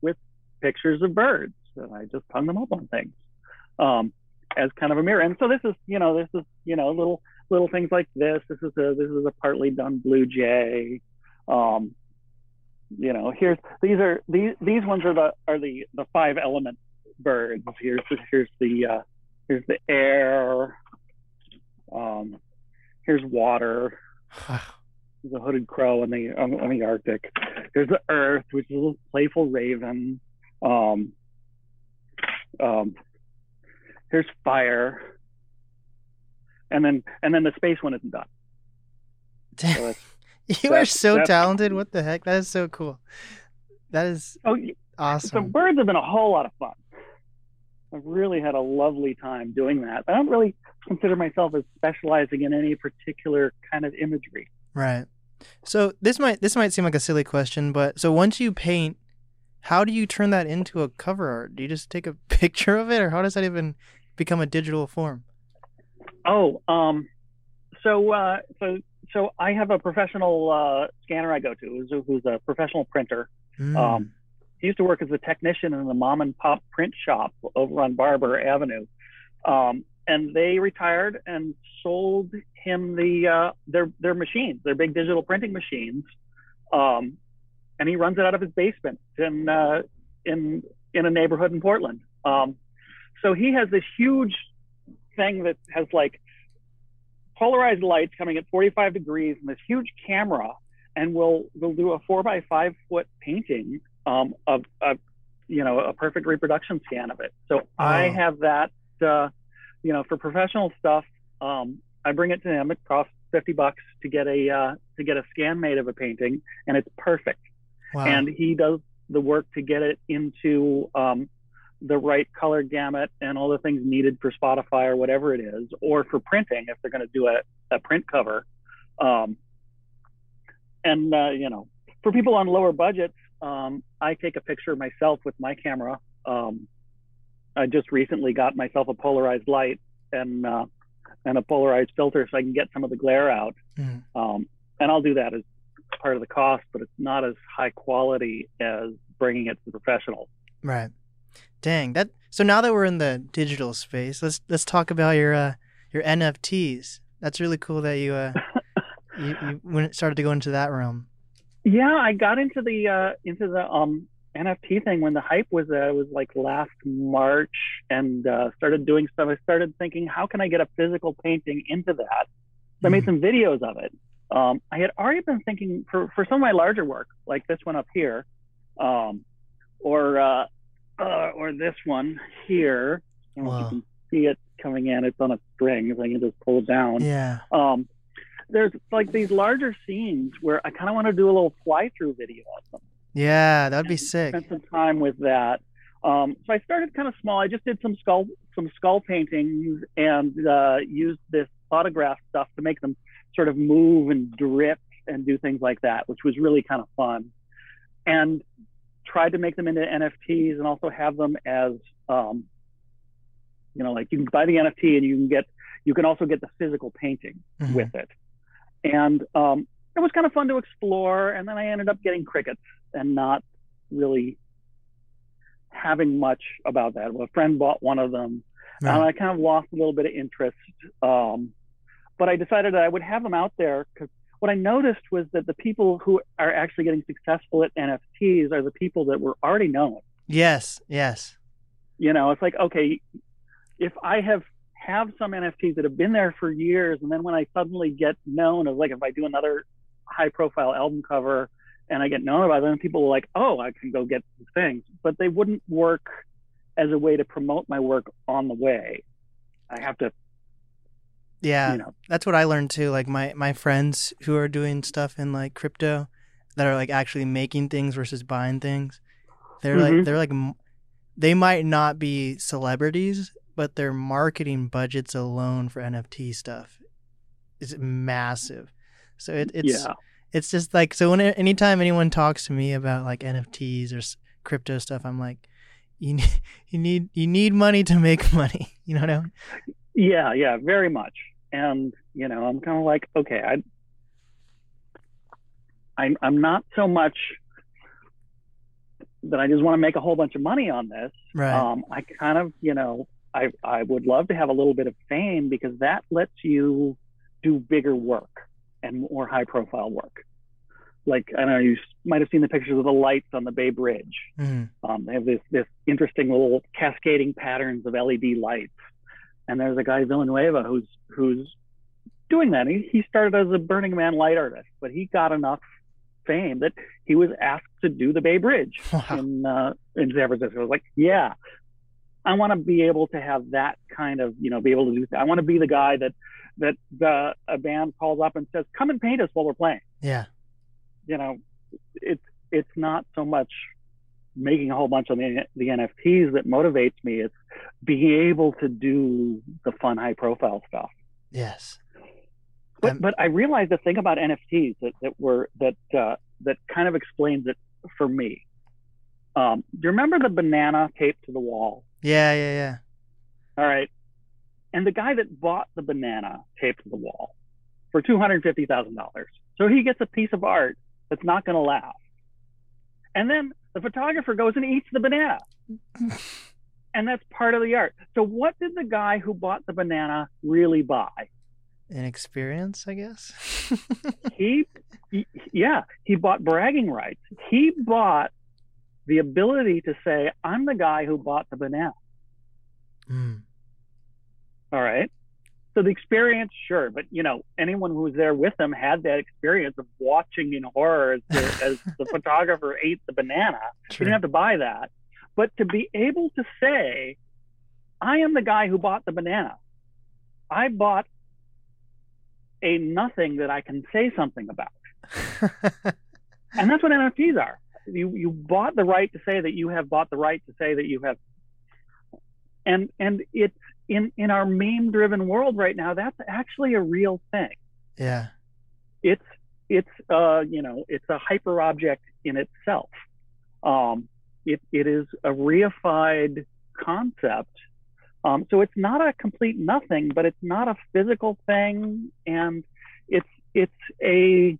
with pictures of birds, and I just hung them up on things um, as kind of a mirror. And so this is, you know, this is, you know, little little things like this. This is a this is a partly done blue jay. Um, you know, here's these are these these ones are the are the the five element birds. Here's the, here's the uh, here's the air. Um, here's water the hooded crow in the on, on the Arctic. There's the Earth, which is a little playful raven. Um, um, here's fire, and then and then the space one isn't done. So you are so talented. What the heck? That is so cool. That is oh, so awesome. birds have been a whole lot of fun. I've really had a lovely time doing that. I don't really consider myself as specializing in any particular kind of imagery. Right. So this might this might seem like a silly question, but so once you paint, how do you turn that into a cover art? Do you just take a picture of it, or how does that even become a digital form? Oh, um, so uh, so so I have a professional uh, scanner I go to, who's, who's a professional printer. Mm. Um, he used to work as a technician in the mom and pop print shop over on Barber Avenue, um, and they retired and sold him the uh, their their machines, their big digital printing machines, um, and he runs it out of his basement in uh, in in a neighborhood in Portland. Um, so he has this huge thing that has like polarized lights coming at 45 degrees and this huge camera and we'll we'll do a four by five foot painting um, of, of you know a perfect reproduction scan of it. So I have that uh, you know for professional stuff. Um, I bring it to him. It costs fifty bucks to get a uh, to get a scan made of a painting, and it's perfect. wow. And he does the work to get it into um, the right color gamut and all the things needed for Spotify or whatever it is, or for printing if they're going to do a, a print cover. Um, and uh, you know, for people on lower budgets, um, I take a picture myself with my camera. Um, I just recently got myself a polarized light and uh, and a polarized filter so I can get some of the glare out. Mhm. Um, and I'll do that as part of the cost, but it's not as high quality as bringing it to the professionals. Right. Dang. That so now that we're in the digital space, let's let's talk about your uh your NFTs. That's really cool that you uh you, you started to go into that realm. Yeah, I got into the uh, into the um, NFT thing when the hype was uh, was like last March, and uh, started doing stuff. I started thinking, how can I get a physical painting into that? So I made Mhm. some videos of it. Um, I had already been thinking for for some of my larger work, like this one up here, um, or uh, uh, or this one here. I don't know if Wow. you can see it coming in. It's on a string, so I can just pull it down Yeah. um, there's like these larger scenes where I kind of want to do a little fly through video of them. Yeah, that'd be sick. Spend some time with that. Um, so I started kind of small. I just did some skull some skull paintings and uh, used this photograph stuff to make them sort of move and drip and do things like that, which was really kind of fun. And tried to make them into NFTs and also have them as um, you know, like you can buy the NFT and you can get you can also get the physical painting Mhm. with it. And um, it was kind of fun to explore. And then I ended up getting crickets and not really having much about that. A friend bought one of them, and I kind of lost a little bit of interest. Um, but I decided that I would have them out there because what I noticed was that the people who are actually getting successful at NFTs are the people that were already known Yes, yes. you know it's like okay if i have have some nfts that have been there for years and then when i suddenly get known as like if i do another high profile album cover and i get known about them people are like oh i can go get these things but they wouldn't work as a way to promote my work on the way i have to Yeah. you know That's what I learned too. Like my my friends who are doing stuff in like crypto that are like actually making things versus buying things. They're like Mhm. they're like they might not be celebrities, but their marketing budgets alone for NFT stuff is massive. So it, it's yeah. it's just like so when anytime anyone talks to me about like NFTs or crypto stuff, I'm like, you need you need you need money to make money. You know what I mean? Yeah, yeah, very much. And you know, I'm kind of like, okay, I, I'm, I'm not so much that I just want to make a whole bunch of money on this. Right. Um, I kind of, you know, I, I would love to have a little bit of fame because that lets you do bigger work and more high profile work. Like, I know, you might have seen the pictures of the lights on the Bay Bridge. Mhm. Um, they have this, this interesting little cascading patterns of LED lights. And there's a guy, Villanueva, who's, who's doing that. He, he started as a Burning Man light artist, but he got enough fame that he was asked to do the Bay Bridge Wow. in uh, in San Francisco. I was like, yeah, I want to be able to have that kind of, you know, be able to do that. I want to be the guy that that the a band calls up and says, "Come and paint us while we're playing." Yeah. You know, it's it's not so much making a whole bunch of the, the NFTs that motivates me. It's being able to do the fun, high profile stuff. Yes. But Um, but I realized the thing about NFTs that that were that uh, that kind of explains it for me. Um, do you remember the banana taped to the wall? Yeah. Yeah. Yeah. All right, and the guy that bought the banana taped to the wall for two hundred fifty thousand dollars, so he gets a piece of art that's not going to last. And then the photographer goes and eats the banana, and that's part of the art. So what did the guy who bought the banana really buy? An experience, I guess. he, he- yeah he bought bragging rights he bought the ability to say i'm the guy who bought the banana. Mm. all right? So the experience sure but you know anyone who was there with them had that experience of watching in horror as the, as the photographer ate the banana. You didn't have to buy that. But to be able to say i am the guy who bought the banana. I bought a nothing that i can say something about. And that's what NFTs are. You you bought the right to say that you have bought the right to say that you have, and and it's in in our meme driven world right now. That's actually a real thing. yeah. It's it's uh you know it's a hyper object in itself. Um, it it is a reified concept. Um, so it's not a complete nothing, but it's not a physical thing, and it's it's a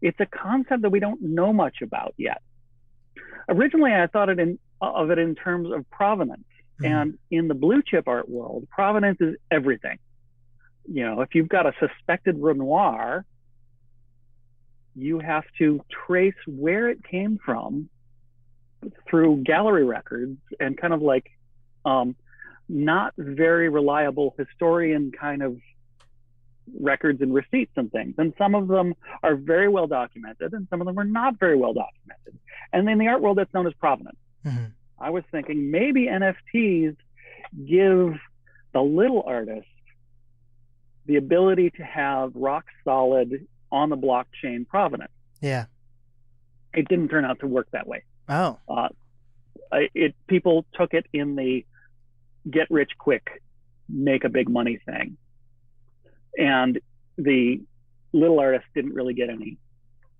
it's a concept that we don't know much about yet. Originally, I thought it in, of it in terms of provenance, Mhm. and in the blue chip art world, provenance is everything. You know, if you've got a suspected Renoir, you have to trace where it came from through gallery records and kind of like um, not very reliable historian kind of records and receipts and things. And some of them are very well documented, and some of them are not very well documented. And in the art world, that's known as provenance. Mhm. I was thinking maybe NFTs give the little artist the ability to have rock solid on the blockchain provenance. Yeah. It didn't turn out to work that way. Oh. Uh, it people took it in the get rich quick, make a big money thing, and the little artist didn't really get any.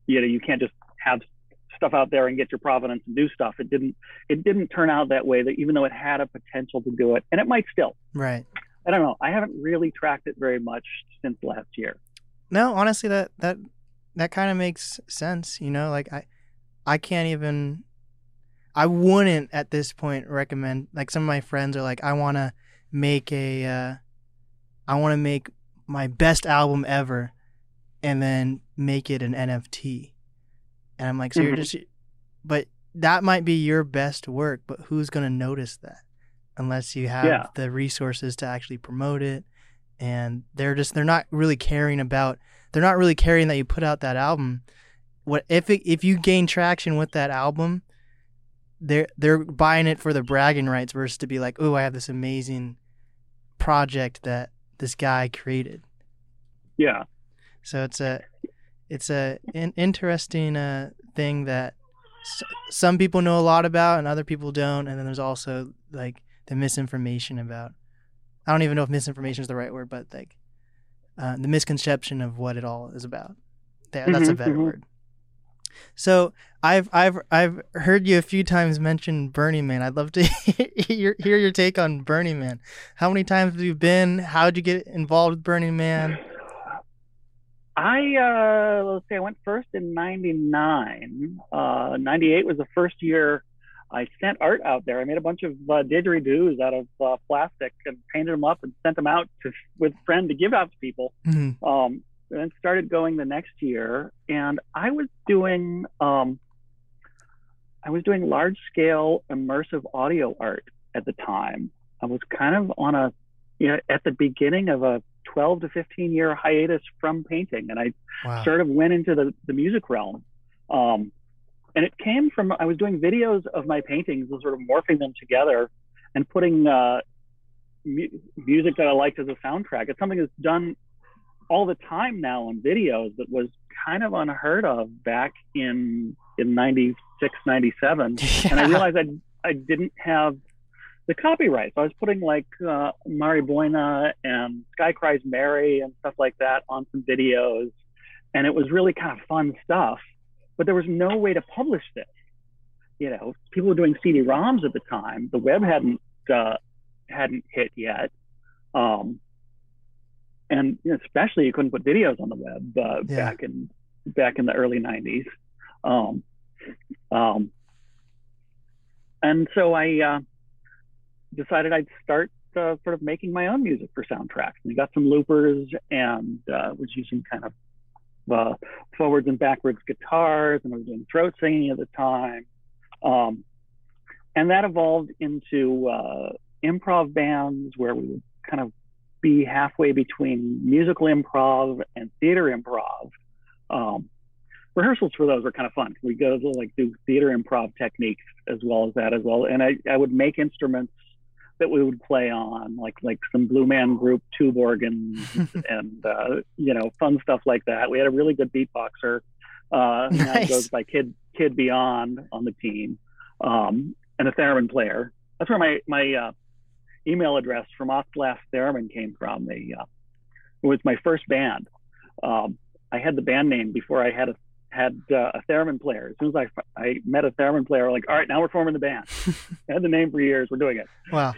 You know, you can't just have stuff out there and get your provenance and do stuff. It didn't. It didn't turn out that way. That even though it had a potential to do it, and it might still. Right. I don't know. I haven't really tracked it very much since last year. No, honestly, that that that kind of makes sense. You know, like I, I can't even. I wouldn't at this point recommend. Like some of my friends are like, I want to make a, uh, I want to make my best album ever, and then make it an NFT. And I'm like, so you're Mhm. just, but that might be your best work, but who's gonna notice that? Unless you have Yeah. the resources to actually promote it, and they're just they're not really caring about they're not really caring that you put out that album. What if it, if you gain traction with that album, they're they're buying it for the bragging rights versus to be like, oh, I have this amazing project that this guy created. Yeah. So it's a it's a an interesting uh, thing that s- some people know a lot about and other people don't, and then there's also like the misinformation about. I don't even know if misinformation is the right word, but like uh, the misconception of what it all is about. There, that's a Mhm, better mhm. word. So I've I've I've heard you a few times mention Burning Man. I'd love to hear hear your take on Burning Man. How many times have you been? How'd you get involved with Burning Man? I uh, let's see. I went first in '99. Uh, '98 was the first year I sent art out there. I made a bunch of uh, didgeridoos out of uh, plastic and painted them up and sent them out to with friend to give out to people. Mhm. Um, then started going the next year, and I was doing um, I was doing large scale immersive audio art at the time. I was kind of on a you know, at the beginning of a 12 to 15 year hiatus from painting, and I Wow. sort of went into the, the music realm. Um, and it came from I was doing videos of my paintings and sort of morphing them together and putting uh, mu- music that I liked as a soundtrack. It's something that's done all the time now on videos that was kind of unheard of back in in 96 97 and i realized i i didn't have the copyright so i was putting like uh, Mari Boine and sky cries mary and stuff like that on some videos and it was really kind of fun stuff but there was no way to publish this. You know people were doing cd-roms at the time. The web hadn't uh, hadn't hit yet. Um, and especially you couldn't put videos on the web uh, Yeah. back in back in the early 90s um, um, and so i uh, decided i'd start uh, sort of making my own music for soundtracks. And we got some loopers and uh, was using kind of uh, forwards and backwards guitars and i was doing throat singing at the time. Um, and that evolved into uh, improv bands where we would kind of be halfway between musical improv and theater improv. Um, rehearsals for those were kind of fun. We go to like do theater improv techniques as well as that as well. And I, I would make instruments that we would play on, like like some Blue Man Group tube organs and uh, you know fun stuff like that. We had a really good beatboxer. Uh, Nice. goes by Kid Kid Beyond on the team, um, and a theremin player. That's where my my uh, email address from Octlast Theremin came from. The uh, it was my first band. Um, I had the band name before I had a had uh, a theremin player. As soon as I I met a theremin player, like, all right, now we're forming the band. I had the name for years. We're doing it wow.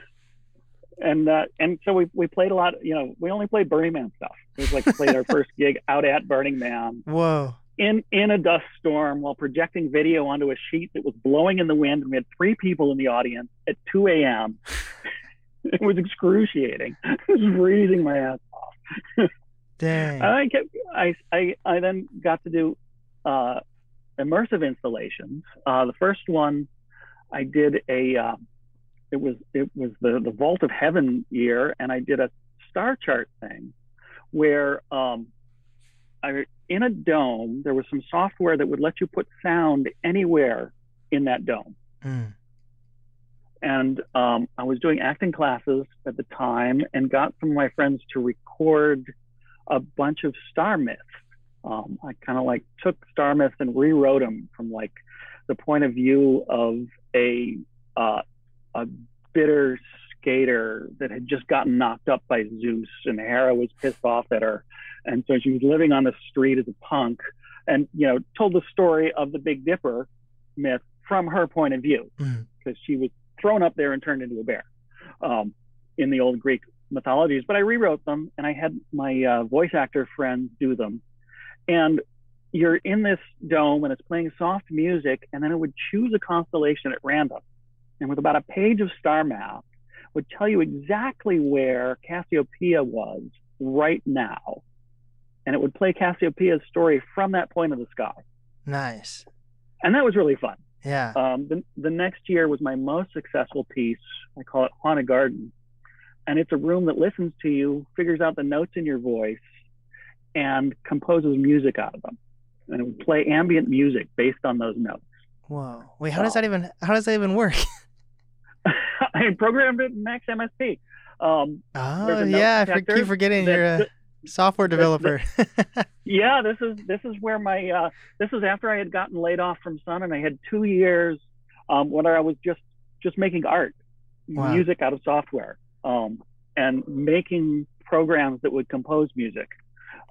and uh, and so we we played a lot. You know, we only played Burning Man stuff. It was like played our first gig out at Burning Man Whoa. in in a dust storm while projecting video onto a sheet that was blowing in the wind. And we had three people in the audience at 2 a.m. it was excruciating. It was freezing my ass off. Dang. I kept I I I then got to do uh, immersive installations. Uh, the first one I did a uh, it was it was the the Vault of Heaven year, and I did a star chart thing where um, I in a dome there was some software that would let you put sound anywhere in that dome Mm. And um, I was doing acting classes at the time and got some of my friends to record a bunch of star myths. Um, I kind of like took star myths and rewrote them from like the point of view of a uh, a bitter skater that had just gotten knocked up by Zeus, and Hera was pissed off at her, and so she was living on the street as a punk, and you know told the story of the Big Dipper myth from her point of view Mm. because she was thrown up there and turned into a bear um, in the old Greek mythologies. But I rewrote them and I had my uh, voice actor friends do them. And you're in this dome and it's playing soft music, and then it would choose a constellation at random. And with about a page of star map, would tell you exactly where Cassiopeia was right now. And it would play Cassiopeia's story from that point of the sky. Nice. And that was really fun. Yeah. Um, the, the next year was my most successful piece. I call it Haunted Garden. And it's a room that listens to you, figures out the notes in your voice, and composes music out of them. And it would play ambient music based on those notes. Whoa. Wait, how does that even how does that even work? I programmed it in Max MSP. Um, Oh There's a note yeah, I keep forgetting that- you're a software developer. yeah, this is this is where my uh, this is after I had gotten laid off from Sun, and I had two years um, where I was just just making art, Wow. music out of software, um, and making programs that would compose music.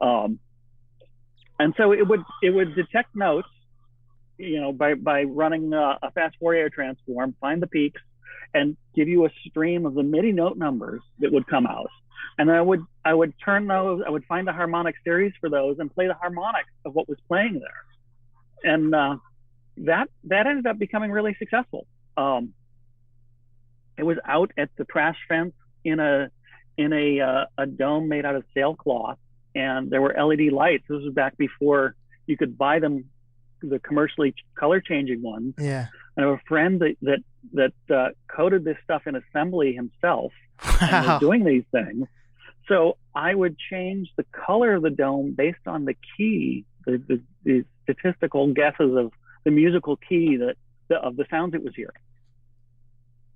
Um, and so it would it would detect notes, you know, by by running a, a fast Fourier transform, find the peaks, and give you a stream of the MIDI note numbers that would come out. And I would I would turn those, I would find the harmonic series for those and play the harmonics of what was playing there. And uh, that that ended up becoming really successful. Um, it was out at the trash fence in a in a uh, a dome made out of sailcloth, and there were LED lights. This was back before you could buy them, the commercially color changing ones. yeah. I have a friend that that that uh, coded this stuff in assembly himself and Wow. was doing these things. So I would change the color of the dome based on the key, the, the, the statistical guesses of the musical key that the, of the sounds it was hearing.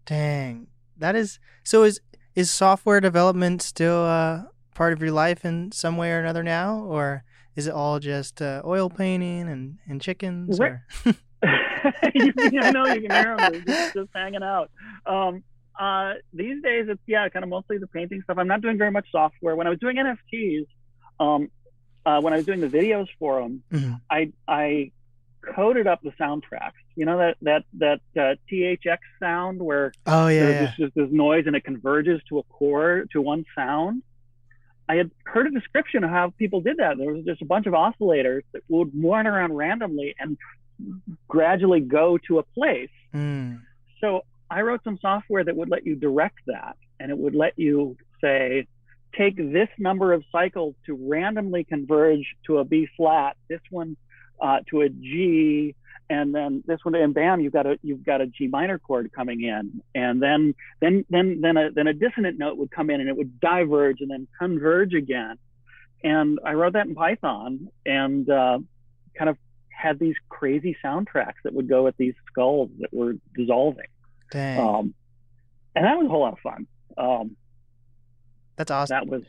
Dang. That is so is is software development still uh part of your life in some way or another now or is it all just uh, oil painting and, and chickens Right. you I know you can hear them They're just, just hanging out. Um, uh, these days, it's yeah, kind of mostly the painting stuff. I'm not doing very much software. When I was doing NFTs, um, uh, when I was doing the videos for them, Mhm. I I coded up the soundtracks. You know that that that uh, THX sound where Oh yeah, there's yeah. just, just this noise and it converges to a chord to one sound. I had heard a description of how people did that. There was just a bunch of oscillators that would run around randomly and gradually go to a place. Mm. So I wrote some software that would let you direct that, and it would let you say, take this number of cycles to randomly converge to a B flat, this one uh, to a G, and then this one, and bam, you've got a you've got a G minor chord coming in, and then then then then a then a dissonant note would come in, and it would diverge and then converge again. And I wrote that in Python, and uh, kind of had these crazy soundtracks that would go with these skulls that were dissolving. Dang. Um, and that was a whole lot of fun. Um, That's awesome. that was,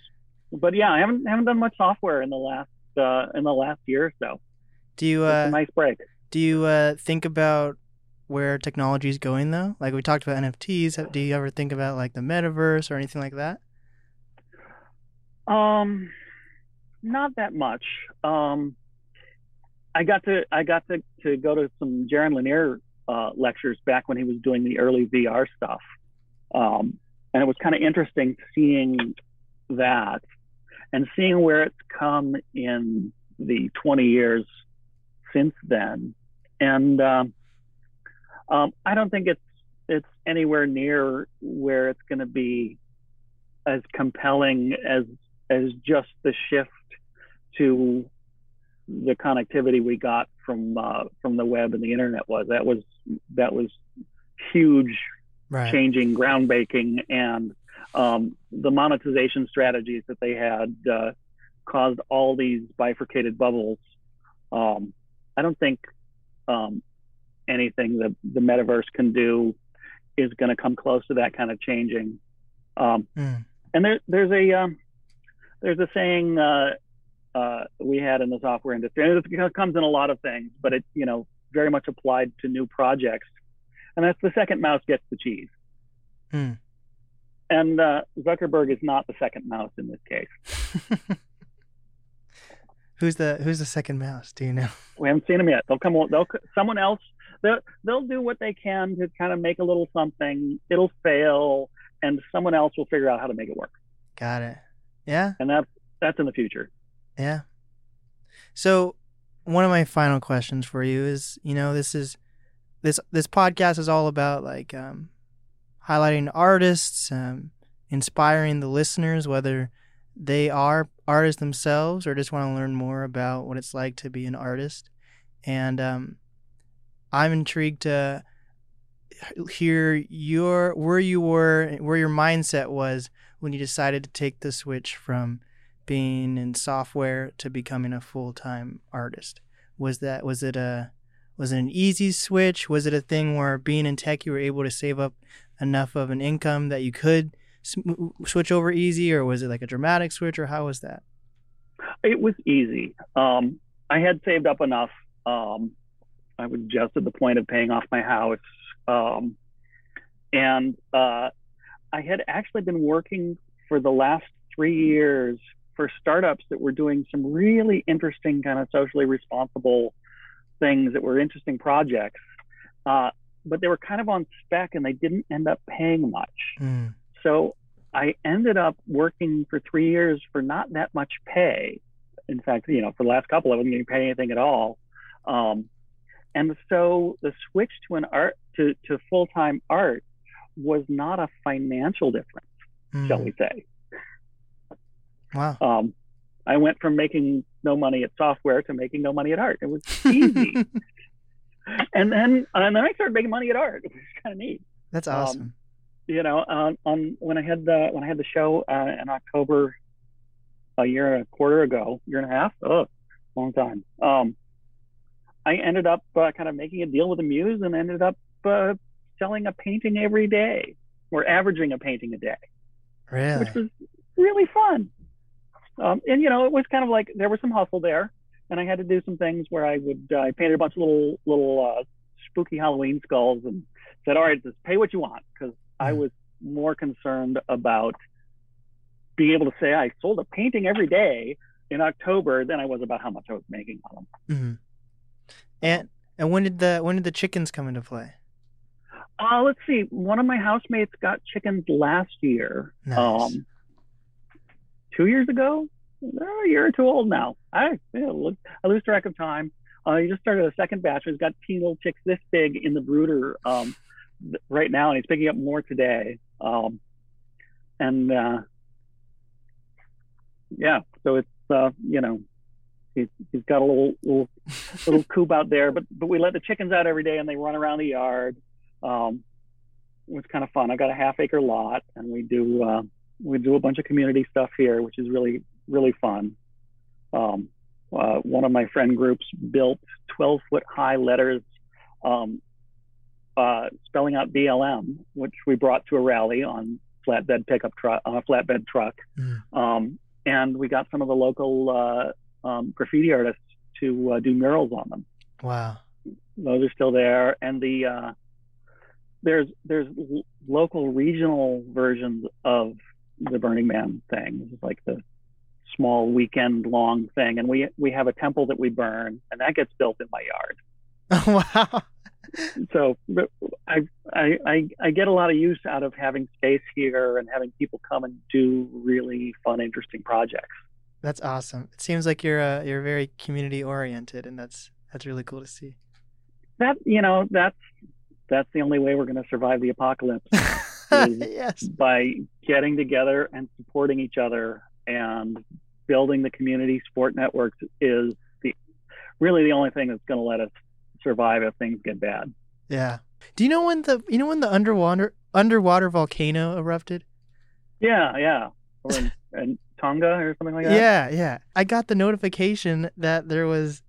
but yeah, I haven't haven't done much software in the last uh, in the last year or so. Do you uh a nice break. do you uh think about where technology is going though? Like we talked about NFTs. Do you ever think about like the metaverse or anything like that? Um, not that much. Um, I got to I got to to go to some Jaron Lanier uh, lectures back when he was doing the early VR stuff, um, and it was kind of interesting seeing that and seeing where it's come in the 20 years since then. And um, um, I don't think it's it's anywhere near where it's going to be as compelling as as just the shift to the connectivity we got from uh, from the web and the internet was. That was that was huge, Right. changing, groundbreaking, and um, the monetization strategies that they had uh, caused all these bifurcated bubbles. Um, I don't think um, anything that the metaverse can do is going to come close to that kind of changing. Um, Mm. and there, there's a um, there's a saying uh, uh, we had in the software industry, and it comes in a lot of things, but it you know very much applied to new projects, and that's the second mouse gets the cheese. Hmm. And uh, Zuckerberg is not the second mouse in this case. who's the who's the second mouse? Do you know? We haven't seen him yet. They'll come. They'll someone else. They'll they'll do what they can to kind of make a little something. It'll fail, and someone else will figure out how to make it work. Got it. Yeah. And that's that's in the future. Yeah. So, one of my final questions for you is, you know, this is this this podcast is all about like um, highlighting artists, um, inspiring the listeners, whether they are artists themselves or just want to learn more about what it's like to be an artist. And um, I'm intrigued to hear your where you were, where your mindset was when you decided to take the switch from being in software to becoming a full-time artist was that was it a was it an easy switch was it a thing where being in tech you were able to save up enough of an income that you could sm- switch over easy or was it like a dramatic switch or how was that it was easy. Um, I had saved up enough. Um, I was just at the point of paying off my house. Um, and uh, I had actually been working for the last three years for startups that were doing some really interesting, kind of socially responsible things that were interesting projects. Uh, but they were kind of on spec and they didn't end up paying much. Mm. So I ended up working for three years for not that much pay. In fact, you know, for the last couple, I wasn't getting paid anything at all. Um, and so the switch to an art to, to full time art was not a financial difference, Mm. shall we say. Wow. Um, I went from making no money at software to making no money at art. It was easy. and then and then I started making money at art, which is kind of neat. That's Um, awesome. You know, on, on when I had the when I had the show uh, in October, a year and a quarter ago, year and a half, oh, long time. Um, I ended up uh, kind of making a deal with the Muse and ended up uh, selling a painting every day, or averaging a painting a day really? which was really fun. Um, and you know, it was kind of like there was some hustle there, and I had to do some things where I would uh, I painted a bunch of little little uh, spooky Halloween skulls and said, "All right, just pay what you want," because I Mhm. was more concerned about being able to say I sold a painting every day in October than I was about how much I was making on them. hmm And and when did the when did the chickens come into play? Uh, let's see. One of my housemates got chickens last year. Nice. Um, two years ago, a year or two old now. I, yeah, look, I lose track of time. Uh, he just started a second batch. He's got teen little chicks this big in the brooder um, right now, and he's picking up more today. Um, and uh, yeah, so it's uh, you know he's he's got a little little little coop out there, but but we let the chickens out every day, and they run around the yard. Um, it was kind of fun. I got a half acre lot, and we do uh, we do a bunch of community stuff here, which is really really fun. Um, uh, one of my friend groups built 12 foot high letters um, uh, spelling out BLM, which we brought to a rally on flatbed pickup truck on a flatbed truck, Mm. um, and we got some of the local uh, um, graffiti artists to uh, do murals on them Wow. those are still there and the uh, there's there's local regional versions of the burning man thing this is like the small weekend long thing and we we have a temple that we burn and that gets built in my yard wow. so but I, I i i get a lot of use out of having space here and having people come and do really fun interesting projects That's awesome. It seems like you're uh, you're very community oriented, and that's that's really cool to see. that you know that's that's the only way we're going to survive the apocalypse. yes. by getting together and supporting each other and building the community sport networks is the really the only thing that's going to let us survive if things get bad. Yeah. Do you know when the you know when the underwater underwater volcano erupted? Yeah, yeah. Or in, in Tonga or something like that. Yeah, yeah. I got the notification that there was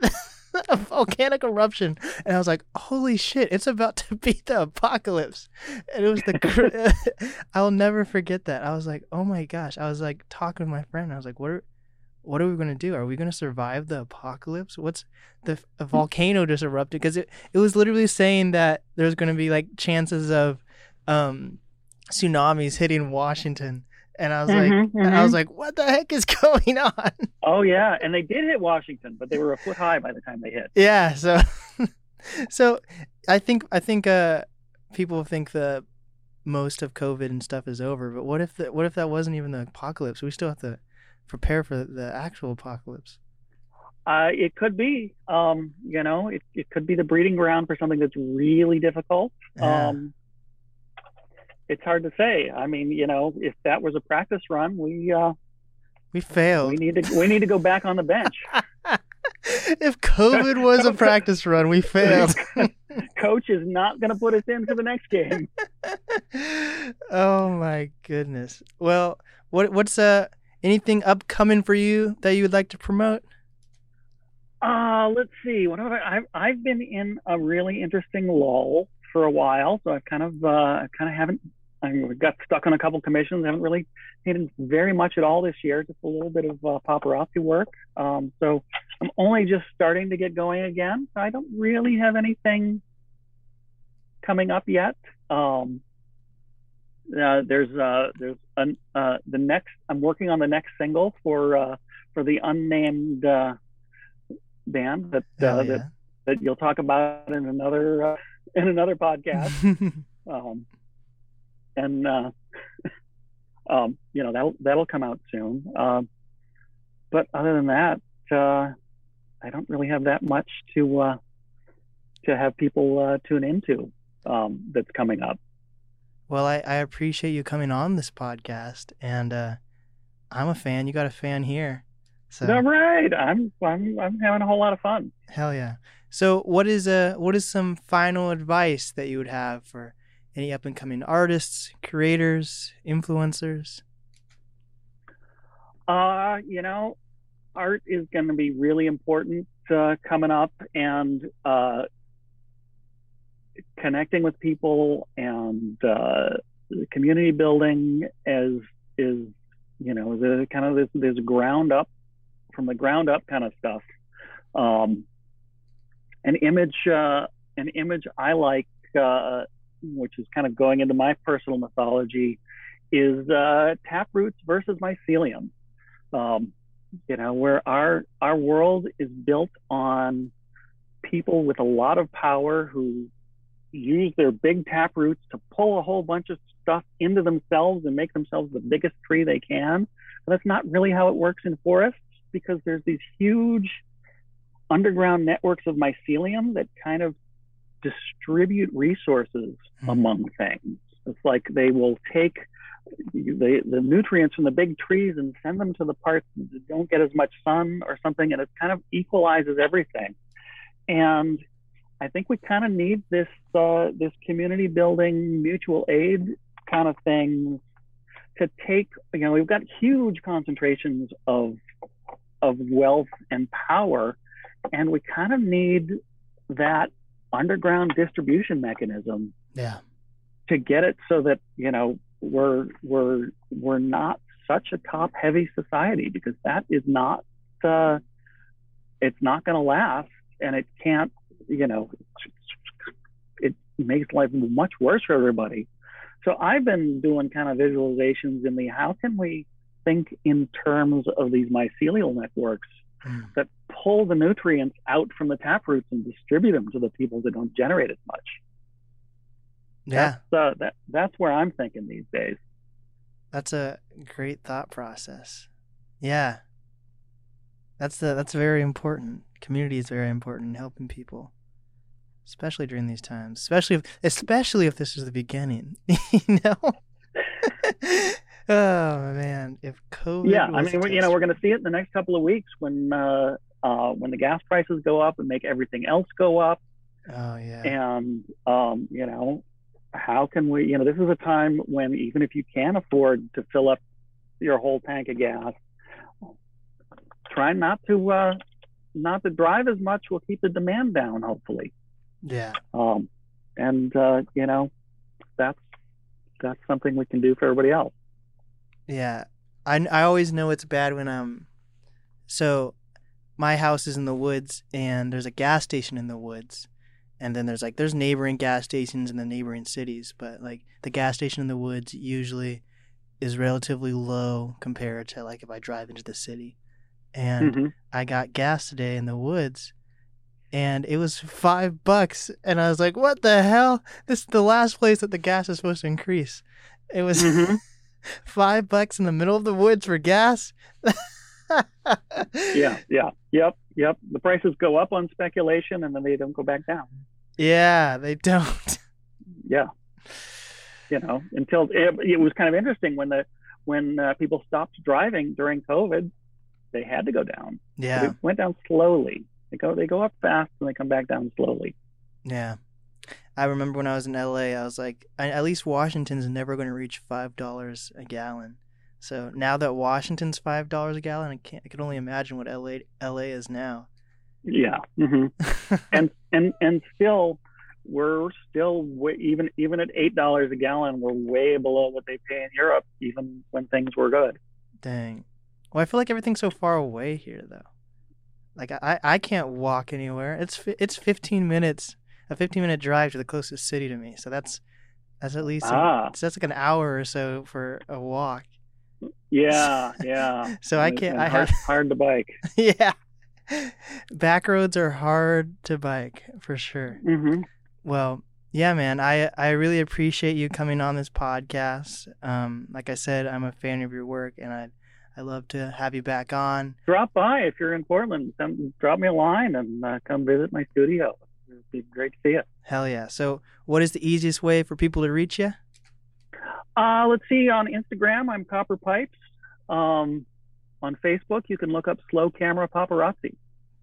a volcanic eruption, and I was like, "Holy shit! It's about to be the apocalypse!" And it was the. cr- I'll never forget that. I was like, "Oh my gosh!" I was like talking with my friend. I was like, "What are, what are we gonna do? Are we gonna survive the apocalypse? What's the a volcano just erupted? Because it it was literally saying that there's gonna be like chances of, um, tsunamis hitting Washington." And I was like, Mhm, and I was mhm. like, what the heck is going on? Oh yeah, and they did hit Washington, but they were a foot high by the time they hit. Yeah, so so I think I think uh people think the most of COVID and stuff is over, but what if the, what if that wasn't even the apocalypse? We still have to prepare for the actual apocalypse. Uh, it could be, um, you know, it, it could be the breeding ground for something that's really difficult. Yeah. Um, it's hard to say. I mean, you know, if that was a practice run, we uh, we failed. we need to we need to go back on the bench. if COVID was a practice run, we failed. Coach is not going to put us in for the next game. oh my goodness. Well, what what's uh anything upcoming for you that you would like to promote? Uh, let's see. What have I? I've, I've been in a really interesting lull for a while, so I've kind of uh, I kind of haven't I mean, we got stuck on a couple commissions. haven't really painted very much at all this year. Just a little bit of uh, paparazzi work. Um, so I'm only just starting to get going again. I don't really have anything coming up yet. Um, uh, there's uh, there's an, uh, the next. I'm working on the next single for uh, for the unnamed uh, band that uh, yeah. that that you'll talk about in another uh, in another podcast. um, and uh, um, you know that'll that'll come out soon. Um, but other than that, uh, I don't really have that much to uh, to have people uh, tune into um, that's coming up. well, I, I appreciate you coming on this podcast, and uh, I'm a fan. You got a fan here, so All right, I'm I'm I'm having a whole lot of fun. hell yeah. So, what is uh what is some final advice that you would have for any up and coming artists, creators, influencers? Uh, you know, art is going to be really important uh, coming up, and uh, connecting with people and uh, community building is is you know the kind of this this ground up from the ground up kind of stuff. Um, an image, uh, an image I like, uh, which is kind of going into my personal mythology, is uh, taproots versus mycelium um, you know, where our our world is built on people with a lot of power who use their big tap roots to pull a whole bunch of stuff into themselves and make themselves the biggest tree they can. But that's not really how it works in forests because there's these huge underground networks of mycelium that kind of distribute resources Mhm. among things. It's like they will take the, the nutrients from the big trees and send them to the parts that don't get as much sun or something, and it kind of equalizes everything. And I think we kind of need this uh, this community building, mutual aid kind of thing to take. You know, we've got huge concentrations of of wealth and power, and we kind of need that underground distribution mechanism Yeah. to get it so that you know we're we're we're not such a top heavy society because that is not uh, it's not going to last and it can't you know it makes life much worse for everybody so i've been doing kind of visualizations in the how can we think in terms of these mycelial networks Mm. that pull the nutrients out from the taproots and distribute them to the people that don't generate as much Yeah. that's, uh, that, that's where I'm thinking these days. That's a great thought process. Yeah. That's the that's very important. Community is very important in helping people. Especially during these times. Especially if especially if this is the beginning. you know? oh man. If COVID yeah, I mean, we- you know, we're going to see it in the next couple of weeks when uh, uh, when the gas prices go up and make everything else go up, Oh yeah. and um, you know, how can we? You know, this is a time when even if you can't afford to fill up your whole tank of gas, try not to uh, not to drive as much. Will keep the demand down, hopefully. Yeah. Um, and uh, you know, that's that's something we can do for everybody else. Yeah, I I always know it's bad when um, so my house is in the woods and there's a gas station in the woods, and then there's like there's neighboring gas stations in the neighboring cities, but like the gas station in the woods usually is relatively low compared to like if I drive into the city, and Mhm. I got gas today in the woods. And it was five bucks, and I was like, "What the hell? This is the last place that the gas is supposed to increase." It was Mhm. Five bucks in the middle of the woods for gas. yeah, yeah, yep, yep. The prices go up on speculation and then they don't go back down. Yeah, they don't. Yeah, you know, until it, it was kind of interesting when the when uh, people stopped driving during COVID, they had to go down. Yeah, They went down slowly. They go they go up fast and they come back down slowly. yeah. I remember when I was in LA, I was like, at least Washington's never going to reach five dollars a gallon. So now that Washington's five dollars a gallon, I can't. I can only imagine what LA LA is now. Yeah, hmm and and and still, we're still way, even even at eight dollars a gallon, we're way below what they pay in Europe, even when things were good. Dang. Well, I feel like everything's so far away here, though. Like I, I can't walk anywhere. It's it's 15 minutes, a 15 minute drive to the closest city to me. So that's that's at least a- Ah. so that's like an hour or so for a walk. Yeah, yeah. So I can't. I hard, have hard to bike. yeah. Back roads are hard to bike for sure. hmm Well, yeah, man. I I really appreciate you coming on this podcast. Um, like I said, I'm a fan of your work, and I I love to have you back on. Drop by if you're in Portland. Come, drop me a line and uh, come visit my studio. It'd be great to see you. Hell yeah. So, what is the easiest way for people to reach you? Uh, let's see. On Instagram, I'm Copper Pipes. Um, on Facebook, you can look up Slow Camera Paparazzi.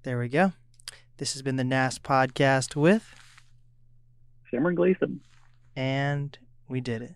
There we go. This has been the NAS podcast with, Simmer Gleason. and we did it.